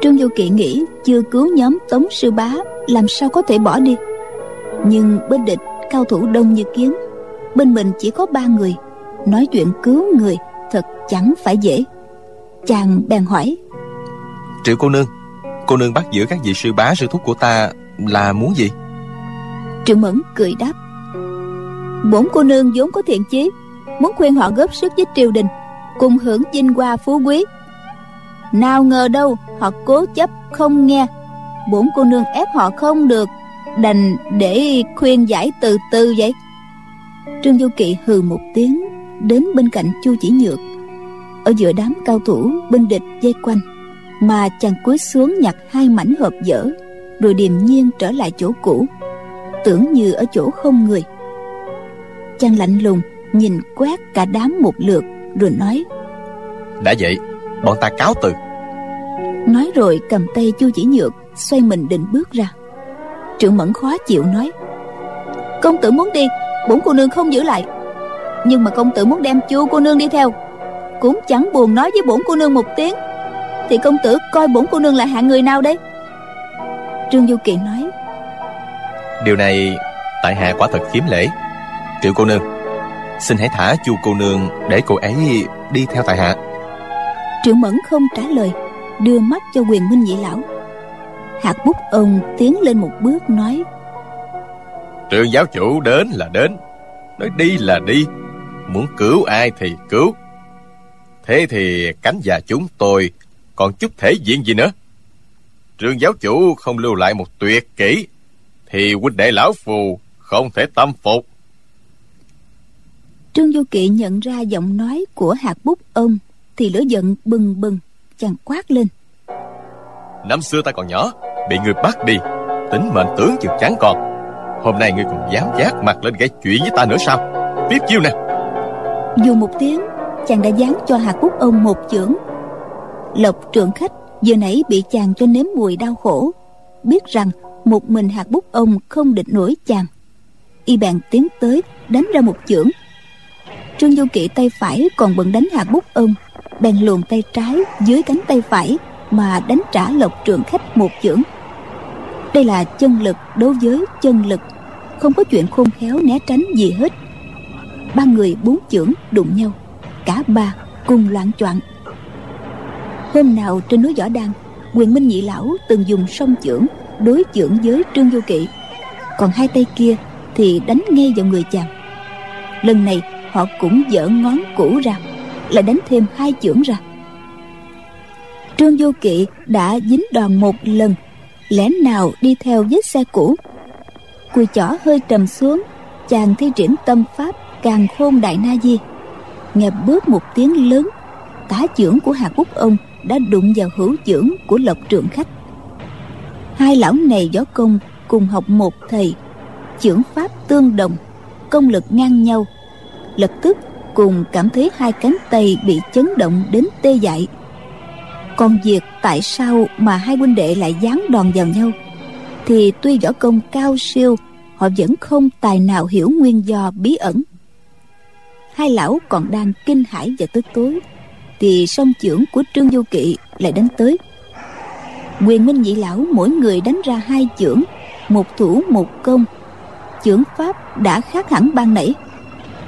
trương du kỵ nghĩ chưa cứu nhóm tống sư bá làm sao có thể bỏ đi? Nhưng bên địch cao thủ đông như kiến bên mình chỉ có ba người nói chuyện cứu người thật chẳng phải dễ. Chàng bèn hỏi triệu cô nương cô nương bắt giữ các vị sư bá sư thúc của ta là muốn gì? Triệu mẫn cười đáp bổn cô nương vốn có thiện chí muốn khuyên họ góp sức với triều đình cùng hưởng vinh hoa phú quý. Nào ngờ đâu họ cố chấp không nghe. Bổn cô nương ép họ không được, đành để khuyên giải từ từ vậy. Trương du kỵ hừ một tiếng, đến bên cạnh chu chỉ nhược. Ở giữa đám cao thủ, binh địch dây quanh, mà chàng cúi xuống nhặt hai mảnh hộp dở, rồi điềm nhiên trở lại chỗ cũ, tưởng như ở chỗ không người. Chàng lạnh lùng nhìn quét cả đám một lượt, rồi nói, đã vậy, bọn ta cáo từ nói rồi cầm tay chu chỉ nhược xoay mình định bước ra. Trưởng mẫn khó chịu nói công tử muốn đi bổn cô nương không giữ lại. Nhưng mà công tử muốn đem chu cô nương đi theo. Cũng chẳng buồn nói với bổn cô nương một tiếng thì công tử coi bổn cô nương là hạng người nào đấy trương du kỳ nói điều này tại hạ quả thật khiếm lễ. Triệu cô nương xin hãy thả chu cô nương để cô ấy đi theo tại hạ. Triệu mẫn không trả lời đưa mắt cho quyền minh nhị lão. Hạt bút ông tiến lên một bước nói trường giáo chủ đến là đến nói đi là đi muốn cứu ai thì cứu. Thế thì cánh già chúng tôi còn chút thể diện gì nữa? Trường giáo chủ không lưu lại một tuyệt kỹ thì huynh đệ lão phù không thể tâm phục. Trương du kỵ nhận ra giọng nói của hạt bút ông thì lửa giận bừng bừng chàng quát lên. Năm xưa ta còn nhỏ bị người bắt đi. Tính mệnh tướng chừng chẳng còn hôm nay ngươi còn dám giác mặt lên gây chuyện với ta nữa sao? Tiếp chiêu nè. Dù một tiếng chàng đã dán cho hạt bút ông một chưởng. Lộc trưởng khách vừa nãy bị chàng cho nếm mùi đau khổ. Biết rằng một mình hạt bút ông không địch nổi chàng. Y bèn tiến tới đánh ra một chưởng. Trương du kỵ tay phải còn bận đánh hạt bút ông bèn luồn tay trái dưới cánh tay phải mà đánh trả lộc trường khách một chưởng. Đây là chân lực đối với chân lực, không có chuyện khôn khéo né tránh gì hết. Ba người bốn chưởng đụng nhau, cả ba cùng loạn choạng. Hôm nào trên núi võ đan, quyền minh nhị lão từng dùng song chưởng đối chưởng với trương vô kỵ. Còn hai tay kia thì đánh ngay vào người chàng. Lần này họ cũng dở ngón cũ ra lại đánh thêm hai chưởng ra. Trương vô kỵ đã dính đòn một lần, lẽ nào đi theo vết xe cũ? Cùi chỏ hơi trầm xuống, chàng thi triển tâm pháp càng khôn đại na di. Nghe bước một tiếng lớn, tá chưởng của hạt Quốc ông đã đụng vào hữu chưởng của lộc trượng khách. Hai lão này võ công cùng học một thầy, chưởng pháp tương đồng, công lực ngang nhau, lập tức cùng cảm thấy hai cánh tay bị chấn động đến tê dại. Còn việc tại sao mà hai huynh đệ lại dán đòn vào nhau? Thì tuy võ công cao siêu, họ vẫn không tài nào hiểu nguyên do bí ẩn. Hai lão còn đang kinh hãi và tức tối, thì song trưởng của trương du kỵ lại đánh tới. Quyền minh nhị lão mỗi người đánh ra hai chưởng một thủ một công. Chưởng pháp đã khác hẳn ban nãy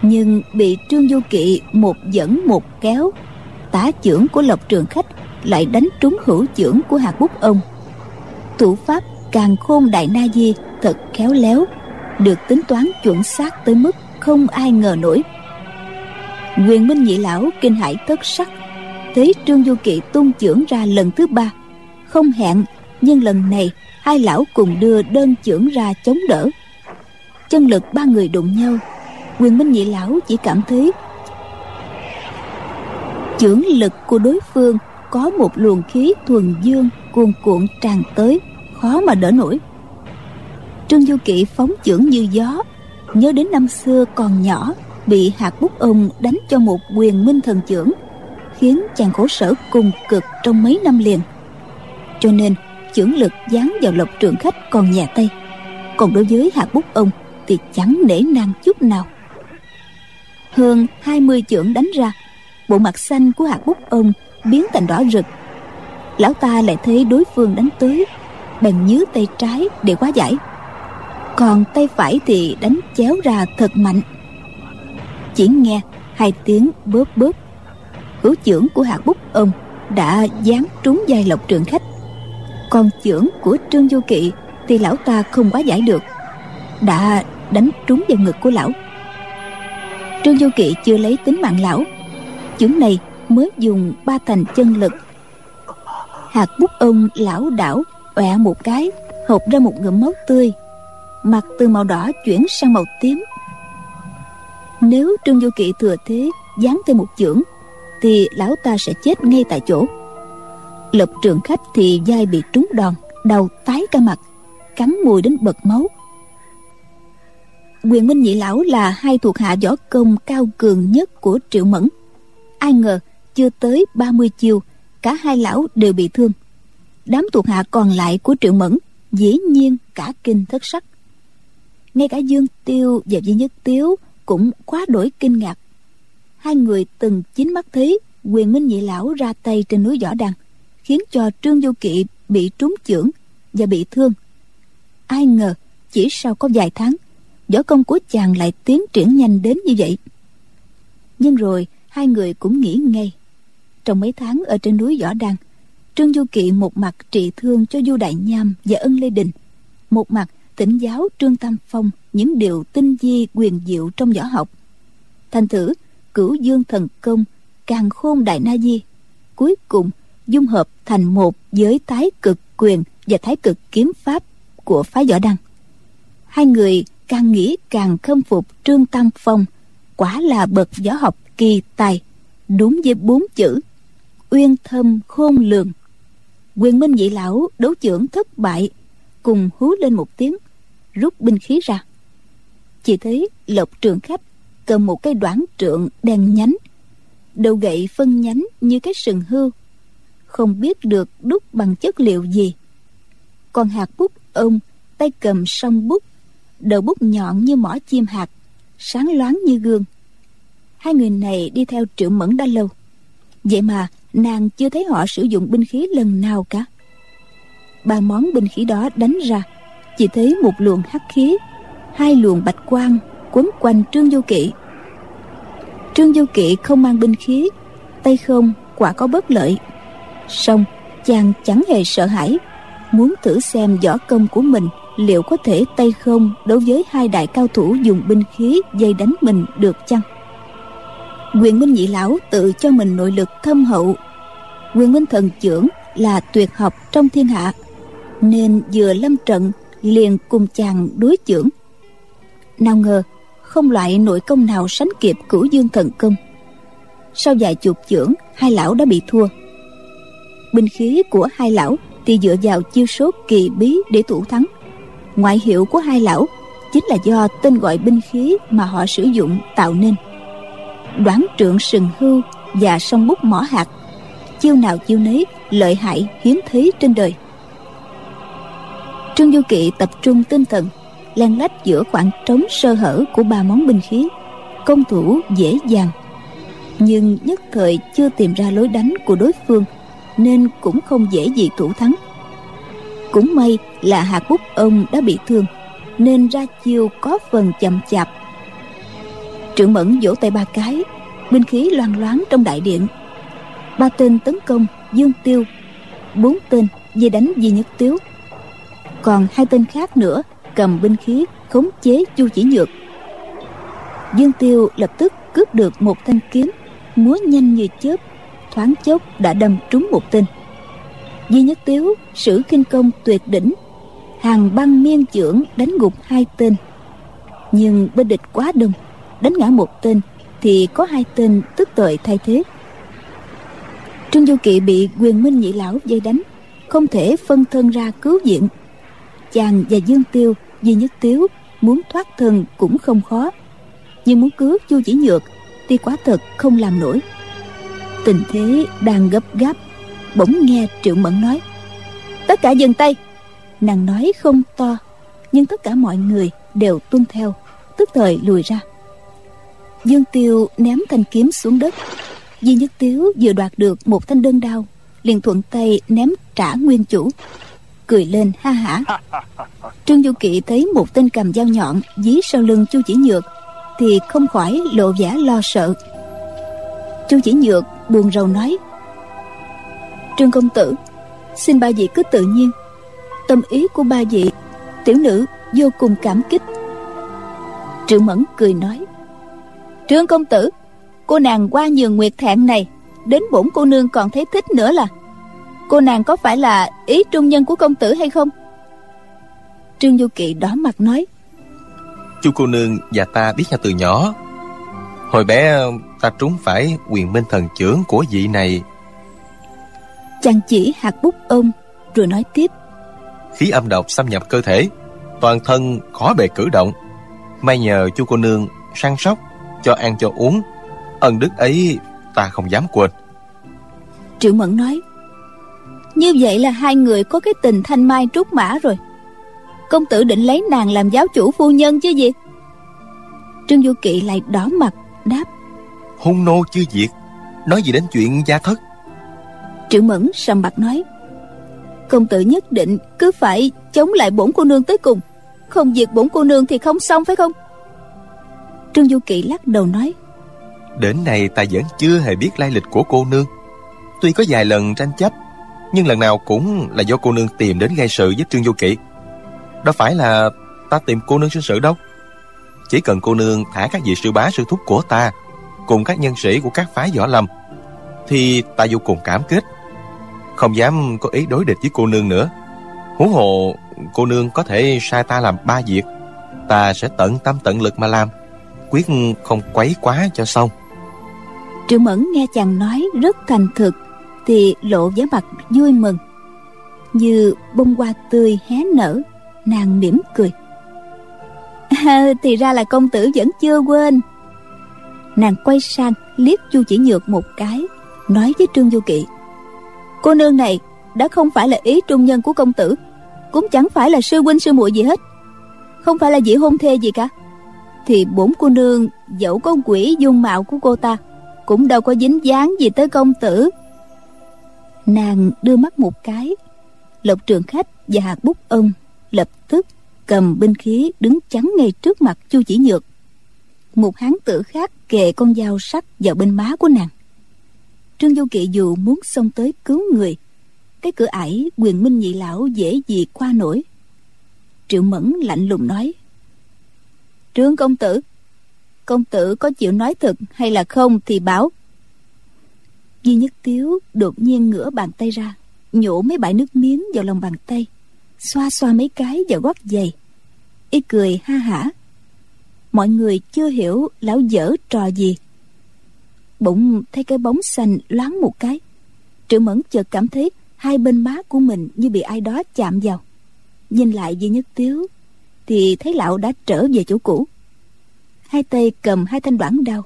nhưng bị trương du kỵ một dẫn một kéo, tá chưởng của lộc trường khách lại đánh trúng hữu chưởng của hạt bút ông. Thủ pháp càng khôn đại na di thật khéo léo, được tính toán chuẩn xác tới mức không ai ngờ nổi. Quyền minh nhị lão kinh hãi thất sắc, thấy trương du kỵ tung chưởng ra lần thứ ba, không hẹn, nhưng lần này hai lão cùng đưa đơn chưởng ra chống đỡ. Chân lực ba người đụng nhau quyền minh nhị lão chỉ cảm thấy chưởng lực của đối phương có một luồng khí thuần dương cuồn cuộn tràn tới, khó mà đỡ nổi. Trương du kỵ phóng chưởng như gió, nhớ đến năm xưa còn nhỏ, bị hạt bút ông đánh cho một quyền minh thần chưởng, khiến chàng khổ sở cùng cực trong mấy năm liền. Cho nên, chưởng lực dán vào lộc trường khách còn nhẹ tây còn đối với hạt bút ông thì chẳng nể nang chút nào hơn 20 chưởng đánh ra. Bộ mặt xanh của hạt bút ông biến thành đỏ rực. Lão ta lại thấy đối phương đánh tới, bèn nhớ tay trái để quá giải. Còn tay phải thì đánh chéo ra thật mạnh. Chỉ nghe hai tiếng bớp bớp hữu trưởng của hạt bút ông đã dán trúng vai lộc trường khách. Còn trưởng của trương du kỵ thì lão ta không quá giải được, đã đánh trúng vào ngực của lão trương du kỵ chưa lấy tính mạng lão. Chưởng này mới dùng ba thành chân lực. Hạt bút ông lão đảo ọe một cái, hộp ra một ngụm máu tươi. Mặt từ màu đỏ chuyển sang màu tím. Nếu trương du kỵ thừa thế dán thêm một chưởng, thì lão ta sẽ chết ngay tại chỗ. Lộc trường khách thì dai bị trúng đòn đầu tái cả mặt, cắn mùi đến bật máu quyền minh nhị lão là hai thuộc hạ võ công cao cường nhất của triệu mẫn. Ai ngờ, chưa tới 30 chiều cả hai lão đều bị thương. Đám thuộc hạ còn lại của triệu mẫn dĩ nhiên cả kinh thất sắc. Ngay cả dương tiêu và duy nhất tiếu cũng quá đổi kinh ngạc. Hai người từng chính mắt thấy quyền minh nhị lão ra tay trên núi võ đăng khiến cho trương du kỵ bị trúng chưởng và bị thương. Ai ngờ, chỉ sau có vài tháng võ công của chàng lại tiến triển nhanh đến như vậy. Nhưng rồi, hai người cũng nghĩ ngay. Trong mấy tháng ở trên núi võ đăng, trương du kỵ một mặt trị thương cho du đại nham và ân lê đình, một mặt tỉnh giáo trương tam phong những điều tinh di quyền diệu trong võ học. Thành thử, cửu dương thần công, càng khôn đại na di, cuối cùng dung hợp thành một với thái cực quyền và thái cực kiếm pháp của phái võ đăng. Hai người càng nghĩ càng khâm phục trương tam phong, quả là bậc võ học kỳ tài, đúng với bốn chữ, uyên thâm khôn lường. Quyền minh vị lão đấu trưởng thất bại, cùng hú lên một tiếng, rút binh khí ra. Chỉ thấy lộc trường khách cầm một cây đoạn trượng đen nhánh, đầu gậy phân nhánh như cái sừng hươu, không biết được đúc bằng chất liệu gì. Còn hạt bút ông tay cầm song bút đầu bút nhọn như mỏ chim hạt, sáng loáng như gương. Hai người này đi theo triệu mẫn đã lâu. Vậy mà nàng chưa thấy họ sử dụng binh khí lần nào cả. Ba món binh khí đó đánh ra, chỉ thấy một luồng hắc khí, hai luồng bạch quang quấn quanh trương du kỵ. Trương du kỵ không mang binh khí, tay không quả có bất lợi. Song chàng chẳng hề sợ hãi, muốn thử xem võ công của mình liệu có thể tay không đối với hai đại cao thủ dùng binh khí dây đánh mình được chăng? Quyền minh nhị lão tự cho mình nội lực thâm hậu. Quyền minh thần trưởng là tuyệt học trong thiên hạ, nên vừa lâm trận liền cùng chàng đối chưởng. Nào ngờ, không loại nội công nào sánh kịp cửu dương thần công. Sau vài chục chưởng, hai lão đã bị thua. Binh khí của hai lão thì dựa vào chiêu số kỳ bí để thủ thắng ngoại hiệu của hai lão chính là do tên gọi binh khí mà họ sử dụng tạo nên. Đoán trượng sừng hưu và song bút mỏ hạt chiêu nào chiêu nấy lợi hại hiếm thấy trên đời. Trương du kỵ tập trung tinh thần, len lách giữa khoảng trống sơ hở của ba món binh khí, công thủ dễ dàng. Nhưng nhất thời chưa tìm ra lối đánh của đối phương, nên cũng không dễ gì thủ thắng cũng may là hạt bút ông đã bị thương, nên ra chiêu có phần chậm chạp. Trưởng mẫn vỗ tay ba cái, binh khí loang loáng trong đại điện. Ba tên tấn công, dương tiêu, bốn tên về đánh di nhất tiếu. Còn hai tên khác nữa cầm binh khí khống chế chu chỉ nhược. Dương tiêu lập tức cướp được một thanh kiếm, múa nhanh như chớp, thoáng chốc đã đâm trúng một tên. Di Nhất Tiếu, sử kinh công tuyệt đỉnh. Hàng băng miên trưởng đánh gục hai tên. Nhưng bên địch quá đông, đánh ngã một tên thì có hai tên tức tội thay thế. Trương du kỵ bị quyền minh nhị lão dây đánh, không thể phân thân ra cứu viện. Chàng và dương tiêu di nhất tiếu muốn thoát thân cũng không khó. Nhưng muốn cứu chu chỉ nhược thì quá thật không làm nổi. Tình thế đang gấp gáp bỗng nghe triệu mẫn nói tất cả dừng tay. Nàng nói không to nhưng tất cả mọi người đều tuân theo tức thời lùi ra. Dương tiêu ném thanh kiếm xuống đất. Di nhất tiếu vừa đoạt được một thanh đơn đao liền thuận tay ném trả nguyên chủ. Cười lên ha hả. *laughs* Trương du kỵ thấy một tên cầm dao nhọn dí sau lưng chu chỉ nhược thì không khỏi lộ vẻ lo sợ. Chu chỉ nhược buồn rầu nói trương công tử. Xin ba vị cứ tự nhiên. Tâm ý của ba vị, tiểu nữ vô cùng cảm kích. Trương mẫn cười nói, trương công tử, cô nàng qua nhường nguyệt thẹn này, đến bổn cô nương còn thấy thích nữa là. Cô nàng có phải là ý trung nhân của công tử hay không? Trương du kỵ đỏ mặt nói, Chú cô nương và ta biết nhau từ nhỏ. Hồi bé ta trúng phải quyền minh thần trưởng của vị này chàng chỉ hạt bút ôm rồi nói tiếp. Khí âm độc xâm nhập cơ thể toàn thân khó bề cử động. May nhờ chu cô nương săn sóc cho ăn cho uống. Ân đức ấy ta không dám quên. Triệu mẫn nói như vậy là hai người có cái tình thanh mai trúc mã rồi. Công tử định lấy nàng làm giáo chủ phu nhân chứ gì? Trương du kỵ lại đỏ mặt đáp hung nô chưa diệt nói gì đến chuyện gia thất triệu mẫn sầm mặt nói. Công tử nhất định cứ phải chống lại bổn cô nương tới cùng. Không diệt bổn cô nương thì không xong, phải không? Trương du kỵ lắc đầu nói. Đến nay ta vẫn chưa hề biết lai lịch của cô nương. Tuy có vài lần tranh chấp, nhưng lần nào cũng là do cô nương tìm đến gây sự với trương du kỵ. Đâu phải là ta tìm cô nương sinh sự đâu. Chỉ cần cô nương thả các vị sư bá sư thúc của ta, cùng các nhân sĩ của các phái võ lâm, thì ta vô cùng cảm kích không dám có ý đối địch với cô nương nữa. Huống hồ cô nương có thể sai ta làm ba việc. Ta sẽ tận tâm tận lực mà làm quyết không quấy quá cho xong. Triệu mẫn nghe chàng nói rất thành thực thì lộ vẻ mặt vui mừng. Như bông hoa tươi hé nở nàng mỉm cười. À, *laughs* thì ra là công tử vẫn chưa quên. Nàng quay sang liếc chu chỉ nhược một cái nói với trương du kỵ cô nương này đã không phải là ý trung nhân của công tử, cũng chẳng phải là sư huynh sư muội gì hết. Không phải là dĩ hôn thê gì cả. Thì bốn cô nương dẫu có quỷ dung mạo của cô ta, cũng đâu có dính dáng gì tới công tử. Nàng đưa mắt một cái, lộc trường khách và hạt bút ông lập tức cầm binh khí đứng chắn ngay trước mặt chu chỉ nhược. Một hán tử khác kề con dao sắc vào bên má của nàng trương vô kỵ dù muốn xông tới cứu người, cái cửa ải quyền minh nhị lão dễ gì qua nổi. Triệu mẫn lạnh lùng nói, trương công tử công tử có chịu nói thật hay là không thì bảo duy nhất tiếu đột nhiên ngửa bàn tay ra, nhổ mấy bãi nước miếng vào lòng bàn tay, xoa xoa mấy cái vào gót giày. Y cười ha hả, mọi người chưa hiểu lão dở trò gì bỗng thấy cái bóng xanh loáng một cái. Triệu mẫn chợt cảm thấy hai bên má của mình như bị ai đó chạm vào. Nhìn lại duy nhất tiếu thì thấy lão đã trở về chỗ cũ. Hai tay cầm hai thanh đoạn đao,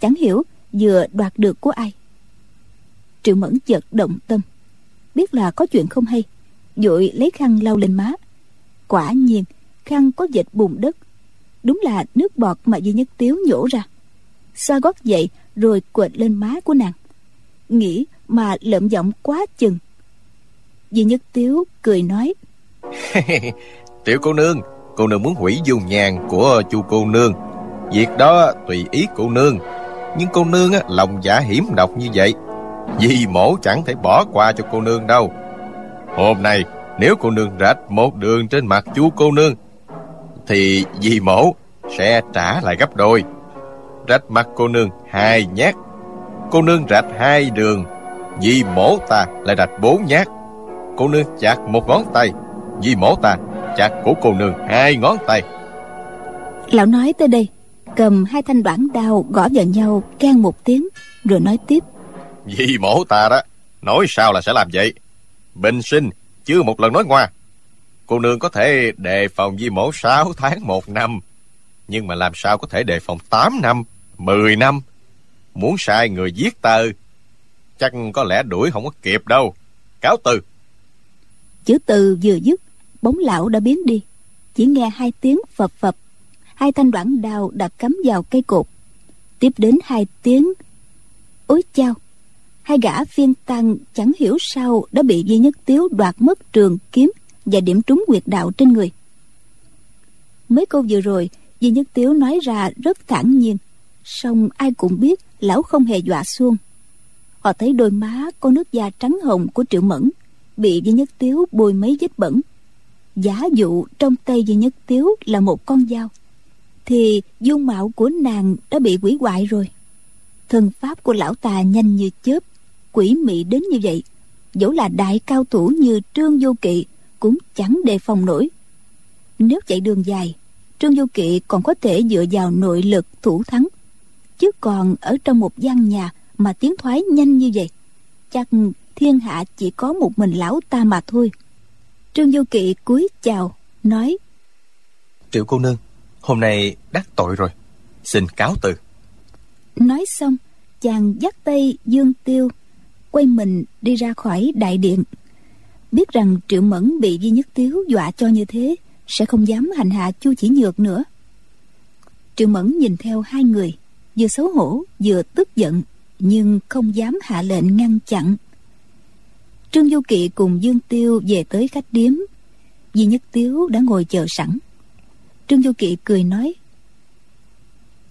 chẳng hiểu vừa đoạt được của ai. Triệu mẫn chợt động tâm, biết là có chuyện không hay, vội lấy khăn lau lên má. Quả nhiên, khăn có dịch bùn đất, đúng là nước bọt mà duy nhất tiếu nhổ ra. Xoa gót dậy rồi quệt lên má của nàng. Nghĩ mà lợm giọng quá chừng. Di nhất tiếu cười nói *laughs* tiểu cô nương cô nương muốn hủy dung nhàn của chu cô nương. Việc đó tùy ý cô nương nhưng cô nương á, lòng giả hiểm độc như vậy vì mổ chẳng thể bỏ qua cho cô nương đâu. Hôm nay nếu cô nương rạch một đường trên mặt chú cô nương thì vì mổ sẽ trả lại gấp đôi rạch mặt cô nương hai nhát. Cô nương rạch hai đường. Vì mổ ta lại rạch bốn nhát. Cô nương chặt một ngón tay. Vì mổ ta chặt của cô nương hai ngón tay. Lão nói tới đây cầm hai thanh đoạn đao gõ vào nhau can một tiếng rồi nói tiếp. Vì mổ ta đó Nói sao là sẽ làm vậy? Bình sinh chưa một lần nói ngoa. Cô nương có thể đề phòng di mổ 6 tháng một năm nhưng mà làm sao có thể đề phòng 8 năm 10 năm? Muốn sai người giết tờ, Chắc có lẽ đuổi không có kịp đâu. Cáo từ. Chữ từ vừa dứt, bóng lão đã biến đi. Chỉ nghe hai tiếng phập phập. Hai thanh đoạn đào đã cắm vào cây cột. Tiếp đến hai tiếng ối chao! Hai gã phiên tăng chẳng hiểu sao đã bị duy nhất tiếu đoạt mất trường kiếm và điểm trúng quyệt đạo trên người. Mấy câu vừa rồi duy nhất tiếu nói ra rất thản nhiên. Song ai cũng biết lão không hề dọa xuông. Họ thấy đôi má có nước da trắng hồng của triệu mẫn bị duy nhất tiếu bôi mấy vết bẩn. Giả dụ trong tay duy nhất tiếu là một con dao, thì dung mạo của nàng đã bị quỷ hoại rồi. Thân pháp của lão tà nhanh như chớp, quỷ mị đến như vậy. Dẫu là đại cao thủ như trương vô kỵ cũng chẳng đề phòng nổi. Nếu chạy đường dài trương vô kỵ còn có thể dựa vào nội lực thủ thắng. Chứ còn ở trong một gian nhà mà tiến thoái nhanh như vậy chắc thiên hạ chỉ có một mình lão ta mà thôi. Trương vô kỵ cúi chào nói triệu cô nương hôm nay đắc tội rồi xin cáo từ. Nói xong chàng dắt tay dương tiêu quay mình đi ra khỏi đại điện. Biết rằng triệu mẫn bị duy nhất tiếu dọa cho như thế sẽ không dám hành hạ chu chỉ nhược nữa. Triệu mẫn nhìn theo hai người vừa xấu hổ vừa tức giận nhưng không dám hạ lệnh ngăn chặn. Trương du kỵ cùng dương tiêu về tới khách điếm. Di nhất tiếu đã ngồi chờ sẵn. Trương du kỵ cười nói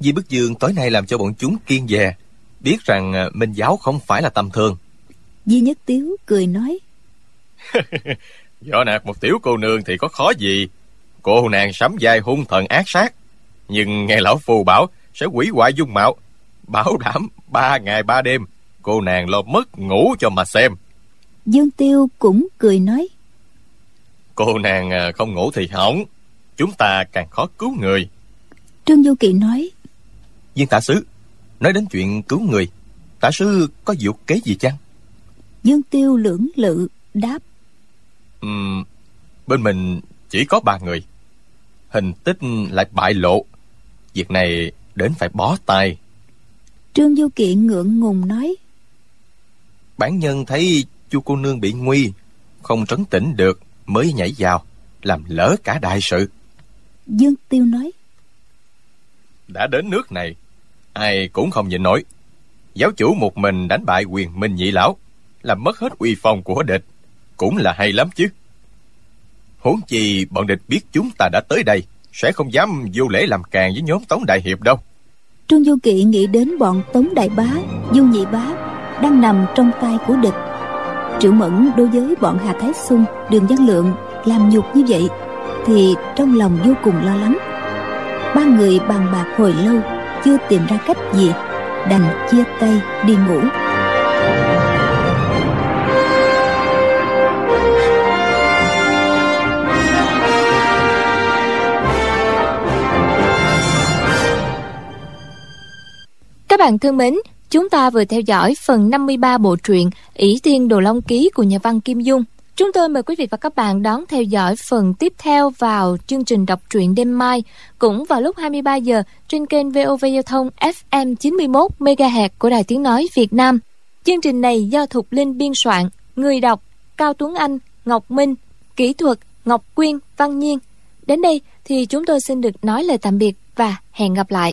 di bức dương tối nay làm cho bọn chúng kiên dè biết rằng à, minh giáo không phải là tầm thường. Di nhất tiếu cười nói *laughs* võ nạt một tiểu cô nương thì có khó gì cô nàng sắm vai hung thần ác sát. Nhưng nghe lão phù bảo sẽ quỷ hoại dung mạo bảo đảm ba ngày ba đêm cô nàng lo mất ngủ cho mà xem. Dương Tiêu cũng cười nói. Cô nàng à, không ngủ thì hỏng. Chúng ta càng khó cứu người. Trương Du Kỳ nói. Viên tả sứ Nói đến chuyện cứu người Tả sứ có dụ kế gì chăng? Dương Tiêu lưỡng lự đáp. Uhm, Bên mình chỉ có ba người Hình tích lại bại lộ. Việc này đến phải bó tay. Trương Du Kiện ngượng ngùng nói. Bản nhân thấy chu cô nương bị nguy không trấn tĩnh được mới nhảy vào làm lỡ cả đại sự. Dương tiêu nói. Đã đến nước này ai cũng không nhịn nổi. Giáo chủ một mình đánh bại quyền minh nhị lão làm mất hết uy phong của địch. Cũng là hay lắm chứ huống chi bọn địch biết chúng ta đã tới đây, sẽ không dám vô lễ làm càng với nhóm tống đại hiệp đâu. Trương du kỵ nghĩ đến bọn tống đại bá, du nhị bá đang nằm trong tay của địch. Triệu mẫn đối với bọn hà thái xuân, đường văn lượng làm nhục như vậy thì trong lòng vô cùng lo lắng. Ba người bàn bạc hồi lâu, chưa tìm ra cách gì, đành chia tay đi ngủ. Các bạn thân mến, Chúng ta vừa theo dõi phần 53 bộ truyện ỷ Thiên Đồ Long Ký của nhà văn Kim Dung. Chúng tôi mời quý vị và các bạn đón theo dõi phần tiếp theo vào chương trình đọc truyện đêm mai, cũng vào lúc 23 giờ trên kênh VOV Giao thông FM 91 MHz của Đài Tiếng Nói Việt Nam. Chương trình này do Thục Linh biên soạn, người đọc Cao Tuấn Anh, Ngọc Minh, kỹ thuật Ngọc Quyên, Văn Nhiên. Đến đây thì chúng tôi xin được nói lời tạm biệt và hẹn gặp lại.